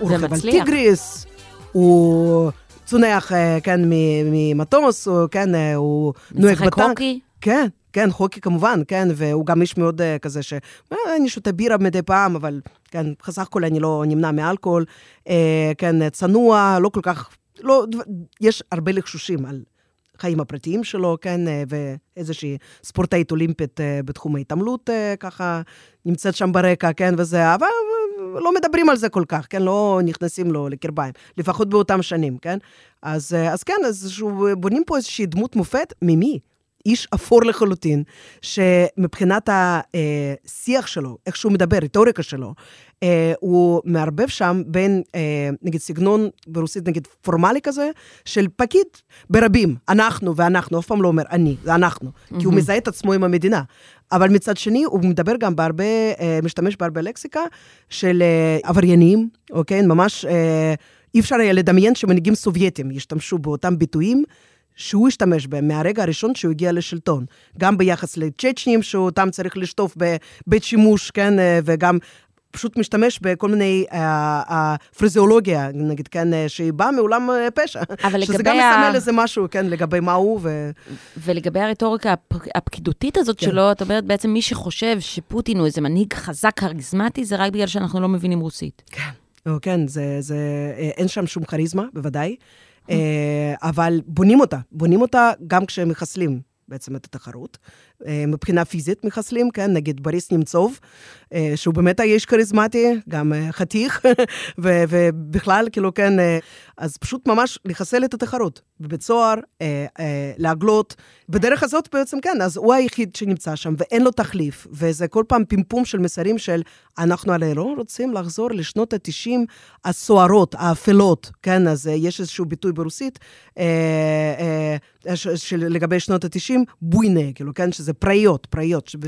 הוא רוכב על טיגריס, הוא צונח, כן, ממטוס, כן, הוא נוהג בטנק. משחק הוקי? כן, כן, חוקי כמובן, כן, והוא גם איש מאוד uh, כזה ש... אני שותה בירה מדי פעם, אבל כן, בסך הכל אני לא נמנע מאלכוהול. Uh, כן, צנוע, לא כל כך... לא, יש הרבה לחשושים על החיים הפרטיים שלו, כן, uh, ואיזושהי ספורטאית אולימפית uh, בתחום ההתעמלות, uh, ככה נמצאת שם ברקע, כן, וזה, אבל לא מדברים על זה כל כך, כן, לא נכנסים לו לקרביים, לפחות באותם שנים, כן? אז, אז כן, אז בונים פה איזושהי דמות מופת, ממי? איש אפור לחלוטין, שמבחינת השיח שלו, איך שהוא מדבר, רטוריקה שלו, הוא מערבב שם בין, נגיד, סגנון ברוסית, נגיד, פורמלי כזה, של פקיד ברבים, אנחנו ואנחנו, אף פעם לא אומר אני, זה אנחנו. כי הוא מזהה את עצמו עם המדינה. אבל מצד שני, הוא מדבר גם בהרבה, משתמש בהרבה לקסיקה של עבריינים, אוקיי? ממש אי אפשר היה לדמיין שמנהיגים סובייטים ישתמשו באותם ביטויים. שהוא השתמש בהם מהרגע הראשון שהוא הגיע לשלטון. גם ביחס לצ'צ'נים, שאותם צריך לשטוף בבית שימוש, כן, וגם פשוט משתמש בכל מיני uh, uh, פרזיאולוגיה, נגיד, כן, שהיא באה מעולם פשע. אבל שזה גם ה... מסמל איזה משהו, כן, לגבי מה הוא ו... ולגבי הרטוריקה הפקידותית הזאת כן. שלו, את אומרת בעצם מי שחושב שפוטין הוא איזה מנהיג חזק, כריזמטי, זה רק בגלל שאנחנו לא מבינים רוסית. כן, כן, זה, זה, אין שם שום כריזמה, בוודאי. אה, אבל בונים אותה, בונים אותה גם כשהם מחסלים בעצם את התחרות. אה, מבחינה פיזית מחסלים, כן, נגיד בריס נמצוב, אה, שהוא באמת היה איש כריזמטי, גם חתיך, ובכלל, כאילו, כן, אז פשוט ממש לחסל את התחרות. בבית סוהר, להגלות. בדרך הזאת בעצם, כן, אז הוא היחיד שנמצא שם, ואין לו תחליף, וזה כל פעם פמפום של מסרים של, אנחנו הרי לא רוצים לחזור לשנות ה-90 הסוערות, האפלות, כן, אז יש איזשהו ביטוי ברוסית, של, לגבי שנות ה-90, בוינה, כאילו, כן, שזה פראיות, פראיות. שב...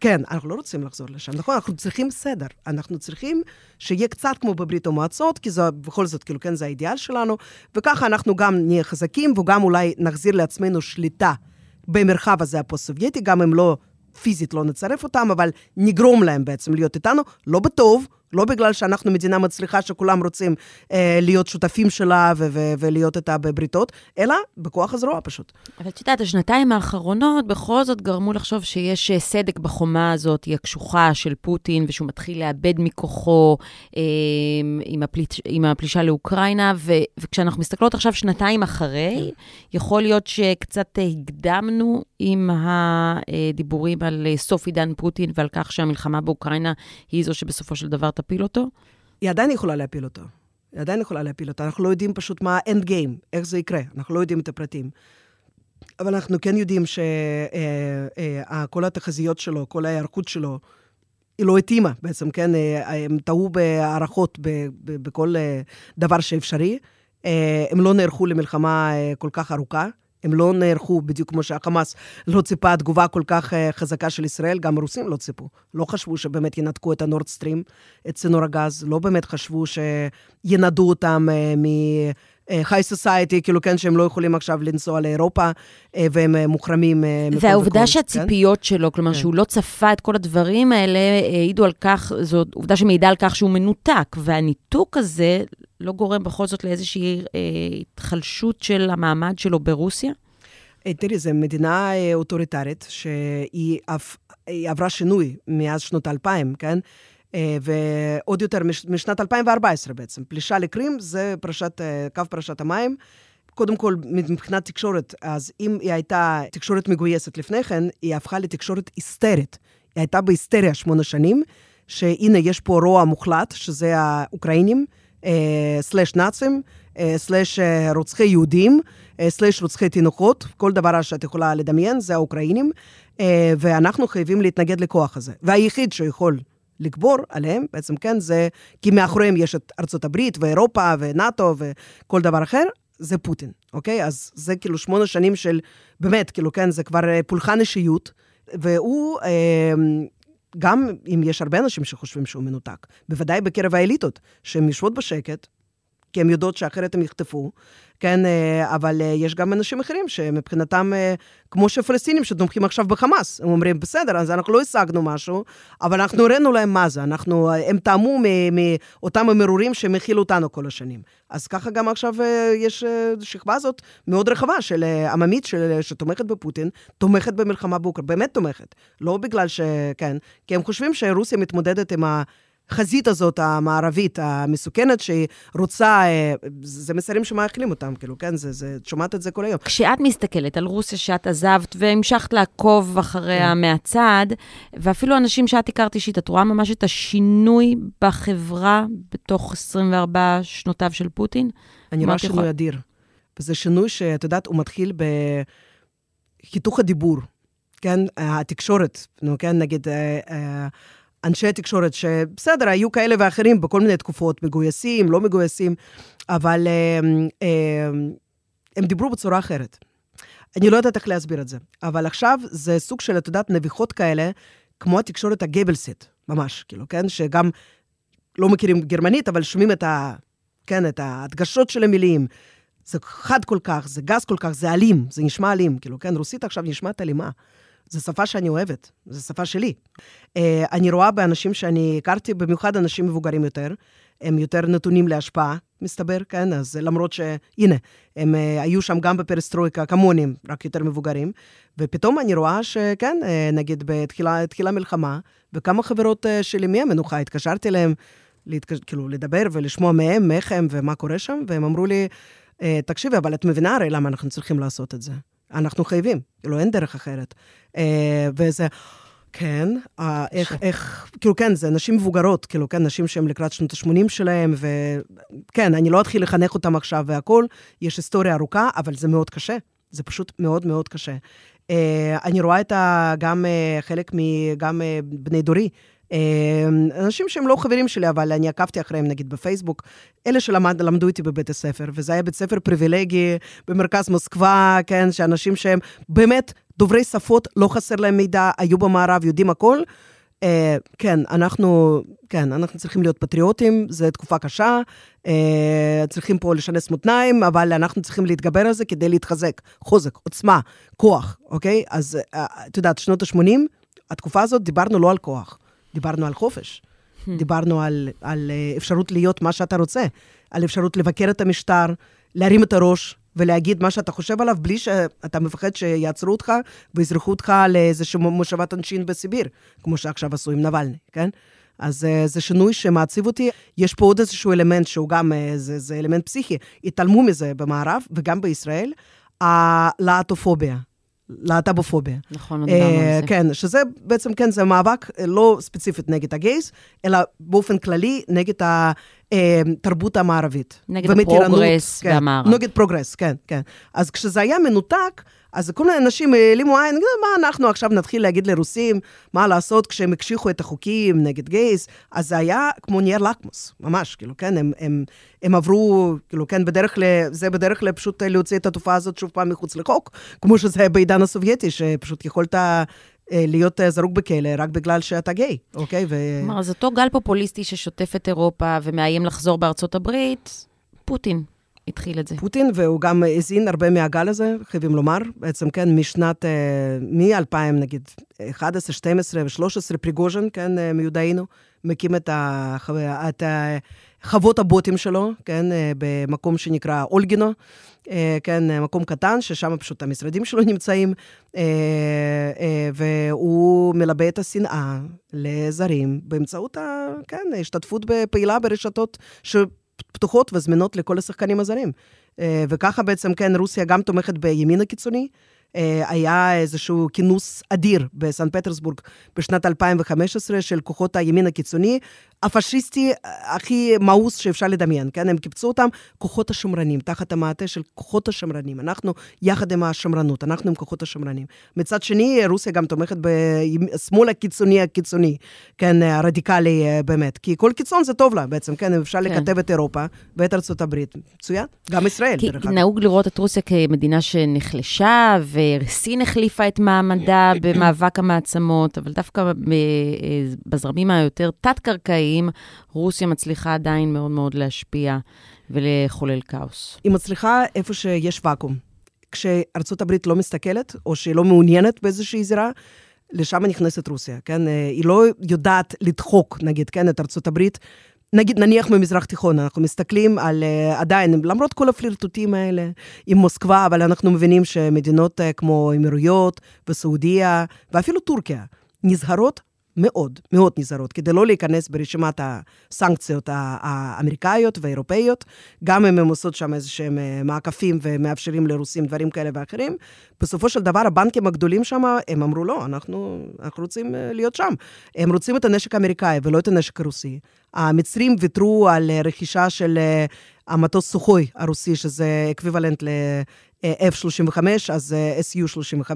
כן, אנחנו לא רוצים לחזור לשם, נכון? אנחנו צריכים סדר. אנחנו צריכים שיהיה קצת כמו בברית המועצות, כי זה בכל זאת, כאילו, כן, זה האידיאל שלנו, וככה אנחנו גם נהיה חזקים, וגם אולי נחזיר לעצמנו שליטה במרחב הזה הפוסט-סובייטי, גם אם לא פיזית לא נצרף אותם, אבל נגרום להם בעצם להיות איתנו, לא בטוב, לא בגלל שאנחנו מדינה מצליחה שכולם רוצים אה, להיות שותפים שלה ו- ו- ולהיות איתה בבריתות, אלא בכוח הזרוע פשוט. אבל את יודעת, השנתיים האחרונות בכל זאת גרמו לחשוב שיש אה, סדק בחומה הזאת, היא הקשוחה של פוטין, ושהוא מתחיל לאבד מכוחו אה, עם, הפליש, עם הפלישה לאוקראינה, ו- וכשאנחנו מסתכלות עכשיו שנתיים אחרי, יכול להיות שקצת הקדמנו עם הדיבורים על אה, סוף עידן פוטין ועל כך שהמלחמה באוקראינה היא זו שבסופו של דבר תפיל אותו? היא עדיין יכולה להפיל אותו. היא עדיין יכולה להפיל אותו. אנחנו לא יודעים פשוט מה האנד גיים, איך זה יקרה. אנחנו לא יודעים את הפרטים. אבל אנחנו כן יודעים שכל אה, אה, התחזיות שלו, כל ההיערכות שלו, היא לא התאימה בעצם, כן? הם טעו בהערכות בכל דבר שאפשרי. הם לא נערכו למלחמה כל כך ארוכה. הם לא נערכו בדיוק כמו שהחמאס לא ציפה תגובה כל כך אה, חזקה של ישראל, גם הרוסים לא ציפו. לא חשבו שבאמת ינתקו את הנורדסטרים, את צינור הגז, לא באמת חשבו שינדו אותם אה, מ... היי סוסייטי, כאילו כן, שהם לא יכולים עכשיו לנסוע לאירופה, אה, והם מוחרמים מכל וכל. והעובדה שהציפיות כן? שלו, כלומר, כן. שהוא לא צפה את כל הדברים האלה, העידו על כך, זו עובדה שמעידה על כך שהוא מנותק, והניתוק הזה לא גורם בכל זאת לאיזושהי אה, התחלשות של המעמד שלו ברוסיה? אה, תראי, זו מדינה אה, אוטוריטרית שהיא עברה שינוי מאז שנות האלפיים, כן? אה, ועוד יותר מש, משנת 2014 בעצם. פלישה לקרים זה פרשת, אה, קו פרשת המים. קודם כל, מבחינת תקשורת, אז אם היא הייתה תקשורת מגויסת לפני כן, היא הפכה לתקשורת היסטרית. היא הייתה בהיסטריה שמונה שנים, שהנה, יש פה רוע מוחלט, שזה האוקראינים, אה, סלאש נאצים, אה, סלאש אה, רוצחי יהודים, אה, סלאש רוצחי תינוקות, כל דבר שאת יכולה לדמיין, זה האוקראינים, אה, ואנחנו חייבים להתנגד לכוח הזה. והיחיד שיכול לגבור עליהם, בעצם כן, זה, כי מאחוריהם יש את ארצות הברית ואירופה ונאט"ו וכל דבר אחר, זה פוטין, אוקיי? אז זה כאילו שמונה שנים של, באמת, כאילו, כן, זה כבר אה, פולחן אישיות, והוא, אה, גם אם יש הרבה אנשים שחושבים שהוא מנותק, בוודאי בקרב האליטות, שהן יושבות בשקט, כי הן יודעות שאחרת הם יחטפו, כן, אה, אבל אה, יש גם אנשים אחרים שמבחינתם, אה, כמו שפלסטינים שתומכים עכשיו בחמאס, הם אומרים, בסדר, אז אנחנו לא השגנו משהו, אבל אנחנו הראינו להם מה זה, אנחנו, הם טעמו מאותם המרורים שהם הכילו אותנו כל השנים. אז ככה גם עכשיו יש שכבה הזאת מאוד רחבה של עממית של, שתומכת בפוטין, תומכת במלחמה באוקראינה, באמת תומכת. לא בגלל ש... כן, כי הם חושבים שרוסיה מתמודדת עם ה... החזית הזאת, המערבית, המסוכנת, שהיא רוצה, אה, זה מסרים שמאכילים אותם, כאילו, כן? זה, זה, את שומעת את זה כל היום. כשאת מסתכלת על רוסיה שאת עזבת והמשכת לעקוב אחריה כן. מהצד, ואפילו אנשים שאת הכרת אישית, את רואה ממש את השינוי בחברה בתוך 24 שנותיו של פוטין? אני רואה שינוי יכול... אדיר. וזה שינוי שאת יודעת, הוא מתחיל בחיתוך הדיבור, כן? התקשורת, נו, כן? נגיד... אה, אה, אנשי תקשורת שבסדר, היו כאלה ואחרים בכל מיני תקופות, מגויסים, לא מגויסים, אבל הם, הם, הם דיברו בצורה אחרת. אני לא יודעת איך להסביר את זה, אבל עכשיו זה סוג של, את יודעת, נביחות כאלה, כמו התקשורת הגבלסית, ממש, כאילו, כן? שגם לא מכירים גרמנית, אבל שומעים את ה... כן, את ההדגשות של המילים. זה חד כל כך, זה גס כל כך, זה אלים, זה נשמע אלים, כאילו, כן? רוסית עכשיו נשמעת אלימה. זו שפה שאני אוהבת, זו שפה שלי. Uh, אני רואה באנשים שאני הכרתי, במיוחד אנשים מבוגרים יותר, הם יותר נתונים להשפעה, מסתבר, כן? אז למרות שהנה, הם uh, היו שם גם בפרסטרויקה, כמוני, רק יותר מבוגרים, ופתאום אני רואה שכן, uh, נגיד בתחילה המלחמה, וכמה חברות שלי מהמנוחה, התקשרתי אליהם, להתקש... כאילו, לדבר ולשמוע מהם, איך הם ומה קורה שם, והם אמרו לי, תקשיבי, אבל את מבינה הרי למה אנחנו צריכים לעשות את זה. אנחנו חייבים, כאילו, אין דרך אחרת. אה, וזה... כן, אה, איך, איך, כאילו, כן, זה נשים מבוגרות, כאילו, כן, נשים שהן לקראת שנות ה-80 שלהם, וכן, אני לא אתחיל לחנך אותם עכשיו והכול, יש היסטוריה ארוכה, אבל זה מאוד קשה. זה פשוט מאוד מאוד קשה. אה, אני רואה את ה... גם חלק מ... גם בני דורי, אנשים שהם לא חברים שלי, אבל אני עקבתי אחריהם, נגיד, בפייסבוק, אלה שלמדו איתי בבית הספר, וזה היה בית ספר פריבילגי במרכז מוסקבה, כן, שאנשים שהם באמת דוברי שפות, לא חסר להם מידע, היו במערב, יודעים הכל. Uh, כן, אנחנו, כן, אנחנו צריכים להיות פטריוטים, זו תקופה קשה, uh, צריכים פה לשנס מותניים, אבל אנחנו צריכים להתגבר על זה כדי להתחזק. חוזק, עוצמה, כוח, אוקיי? אז uh, את יודעת, שנות ה-80, התקופה הזאת, דיברנו לא על כוח. דיברנו על חופש. Hmm. דיברנו על, על אה, אפשרות להיות מה שאתה רוצה, על אפשרות לבקר את המשטר, להרים את הראש ולהגיד מה שאתה חושב עליו, בלי שאתה מפחד שיעצרו אותך ויזרחו אותך לאיזושהי מושבת עונשין בסיביר, כמו שעכשיו עשו עם נבלני, כן? אז אה, זה שינוי שמעציב אותי. יש פה עוד איזשהו אלמנט שהוא גם, אה, זה, זה אלמנט פסיכי. התעלמו מזה במערב וגם בישראל, הלהטופוביה. להט"בופוביה. נכון, דיברנו על זה. כן, שזה בעצם, כן, זה מאבק אה, לא ספציפית נגד הגייז, אלא באופן כללי נגד התרבות אה, המערבית. נגד ה progress כן, והמערב. נגד progress, כן, כן. אז כשזה היה מנותק, אז כל מיני אנשים העלימו עין, מה אנחנו עכשיו נתחיל להגיד לרוסים, מה לעשות כשהם הקשיחו את החוקים נגד גייס? אז זה היה כמו נייר לקמוס, ממש, כאילו, כן, הם, הם, הם עברו, כאילו, כן, בדרך ל... זה בדרך כלל פשוט להוציא את התופעה הזאת שוב פעם מחוץ לחוק, כמו שזה היה בעידן הסובייטי, שפשוט יכולת... אה, להיות אה, זרוק בכלא רק בגלל שאתה גיי, אוקיי? ו... כלומר, אז אותו גל פופוליסטי ששוטף את אירופה ומאיים לחזור בארצות הברית, פוטין. התחיל את זה. פוטין, והוא גם הזין הרבה מהגל הזה, חייבים לומר. בעצם, כן, משנת, אה, מ-2000, נגיד, 11, 12 ו-13, פריגוז'ן, כן, אה, מיודענו, מקים את, החו... את חוות הבוטים שלו, כן, במקום שנקרא אולגינו. אה, כן, מקום קטן, ששם פשוט המשרדים שלו נמצאים, אה, אה, והוא מלבה את השנאה לזרים באמצעות, כן, השתתפות בפעילה ברשתות שפתוחות וזמינות לכל השחקנים הזרים. וככה בעצם, כן, רוסיה גם תומכת בימין הקיצוני, אה, היה איזשהו כינוס אדיר בסן פטרסבורג בשנת 2015 של כוחות הימין הקיצוני, הפשיסטי הכי מאוס שאפשר לדמיין, כן? הם קיבצו אותם כוחות השמרנים, תחת המעטה של כוחות השמרנים. אנחנו יחד עם השמרנות, אנחנו עם כוחות השמרנים. מצד שני, רוסיה גם תומכת בשמאל הקיצוני הקיצוני, כן, הרדיקלי אה, באמת. כי כל קיצון זה טוב לה בעצם, כן? אפשר כן. לקטב את אירופה ואת ארצות הברית. מצוין. גם ישראל, דרך אגב. כי נהוג לראות את רוסיה כמדינה שנחלשה, וסין החליפה את מעמדה במאבק המעצמות, אבל דווקא אה, בזרמים היותר תת-קרקעיים, רוסיה מצליחה עדיין מאוד מאוד להשפיע ולחולל כאוס? היא מצליחה איפה שיש ואקום. כשארצות הברית לא מסתכלת, או שהיא לא מעוניינת באיזושהי זירה, לשם נכנסת רוסיה, כן? אה, היא לא יודעת לדחוק, נגיד, כן, את ארצות הברית. נגיד, נניח ממזרח תיכון, אנחנו מסתכלים על uh, עדיין, למרות כל הפלירטוטים האלה עם מוסקבה, אבל אנחנו מבינים שמדינות uh, כמו אמירויות וסעודיה, ואפילו טורקיה, נזהרות מאוד, מאוד נזהרות, כדי לא להיכנס ברשימת הסנקציות האמריקאיות והאירופאיות, גם אם הן עושות שם איזה שהם אה, מעקפים ומאפשרים לרוסים דברים כאלה ואחרים. בסופו של דבר, הבנקים הגדולים שם, הם אמרו, לא, אנחנו, אנחנו רוצים אה, להיות שם. הם רוצים את הנשק האמריקאי ולא את הנשק הרוסי. המצרים ויתרו על אה, רכישה של המטוס סוחוי הרוסי, שזה אקוויוולנט F-35, אז אה, SU-35,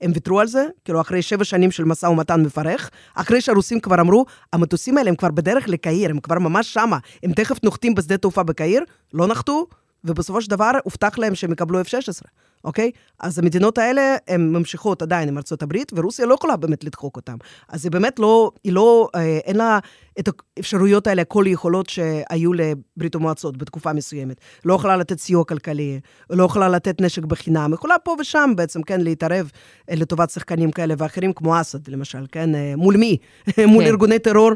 הם ויתרו על זה, כאילו אחרי שבע שנים של משא ומתן מפרך, אחרי שהרוסים כבר אמרו, המטוסים האלה הם כבר בדרך לקהיר, הם כבר ממש שמה, הם תכף נוחתים בשדה תעופה בקהיר, לא נחתו, ובסופו של דבר הובטח להם שהם יקבלו F-16. אוקיי? אז המדינות האלה, הן ממשיכות עדיין עם ארצות הברית, ורוסיה לא יכולה באמת לדחוק אותן. אז היא באמת לא, היא לא, אה, אין לה את האפשרויות האלה, כל היכולות שהיו לברית המועצות בתקופה מסוימת. לא יכולה לתת סיוע כלכלי, לא יכולה לתת נשק בחינם, יכולה פה ושם בעצם, כן, להתערב אה, לטובת שחקנים כאלה ואחרים, כמו אסד, למשל, כן? אה, מול מי? מול כן. ארגוני טרור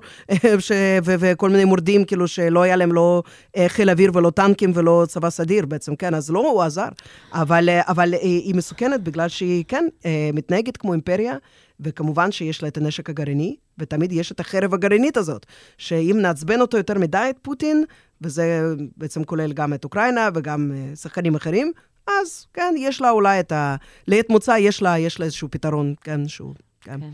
ש... ו- וכל מיני מורדים, כאילו, שלא היה להם לא חיל אוויר ולא טנקים ולא צבא סדיר בעצם, כן? אז לא, הוא עזר. אבל, אבל אבל היא, היא מסוכנת בגלל שהיא, כן, אה, מתנהגת כמו אימפריה, וכמובן שיש לה את הנשק הגרעיני, ותמיד יש את החרב הגרעינית הזאת, שאם נעצבן אותו יותר מדי, את פוטין, וזה בעצם כולל גם את אוקראינה וגם אה, שחקנים אחרים, אז כן, יש לה אולי את ה... לעת מוצא יש לה, יש לה איזשהו פתרון, כן, שהוא... כן. כן.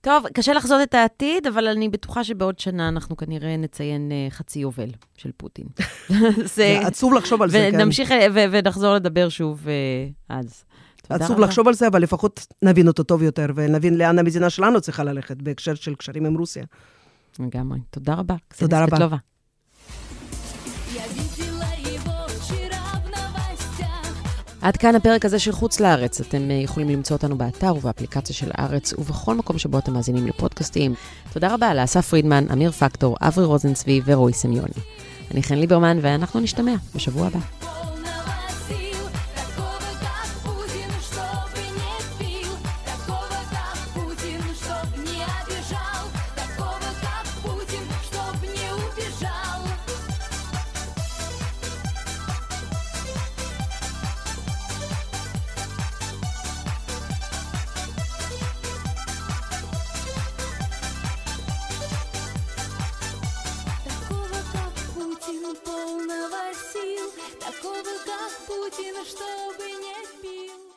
טוב, קשה לחזות את העתיד, אבל אני בטוחה שבעוד שנה אנחנו כנראה נציין uh, חצי יובל של פוטין. זה עצוב לחשוב על זה, כן. ונמשיך ונחזור לדבר שוב uh, אז. עצוב לחשוב על זה, אבל לפחות נבין אותו טוב יותר, ונבין לאן המדינה שלנו צריכה ללכת בהקשר של קשרים עם רוסיה. לגמרי. תודה רבה. תודה רבה. עד כאן הפרק הזה של חוץ לארץ. אתם אה, יכולים למצוא אותנו באתר ובאפליקציה של הארץ ובכל מקום שבו אתם מאזינים לפודקאסטים. תודה רבה לאסף פרידמן, אמיר פקטור, אברי רוזנצבי ורועי סמיוני. אני חן ליברמן ואנחנו נשתמע בשבוע הבא. полного сил, такого, как Путин, чтобы не пил.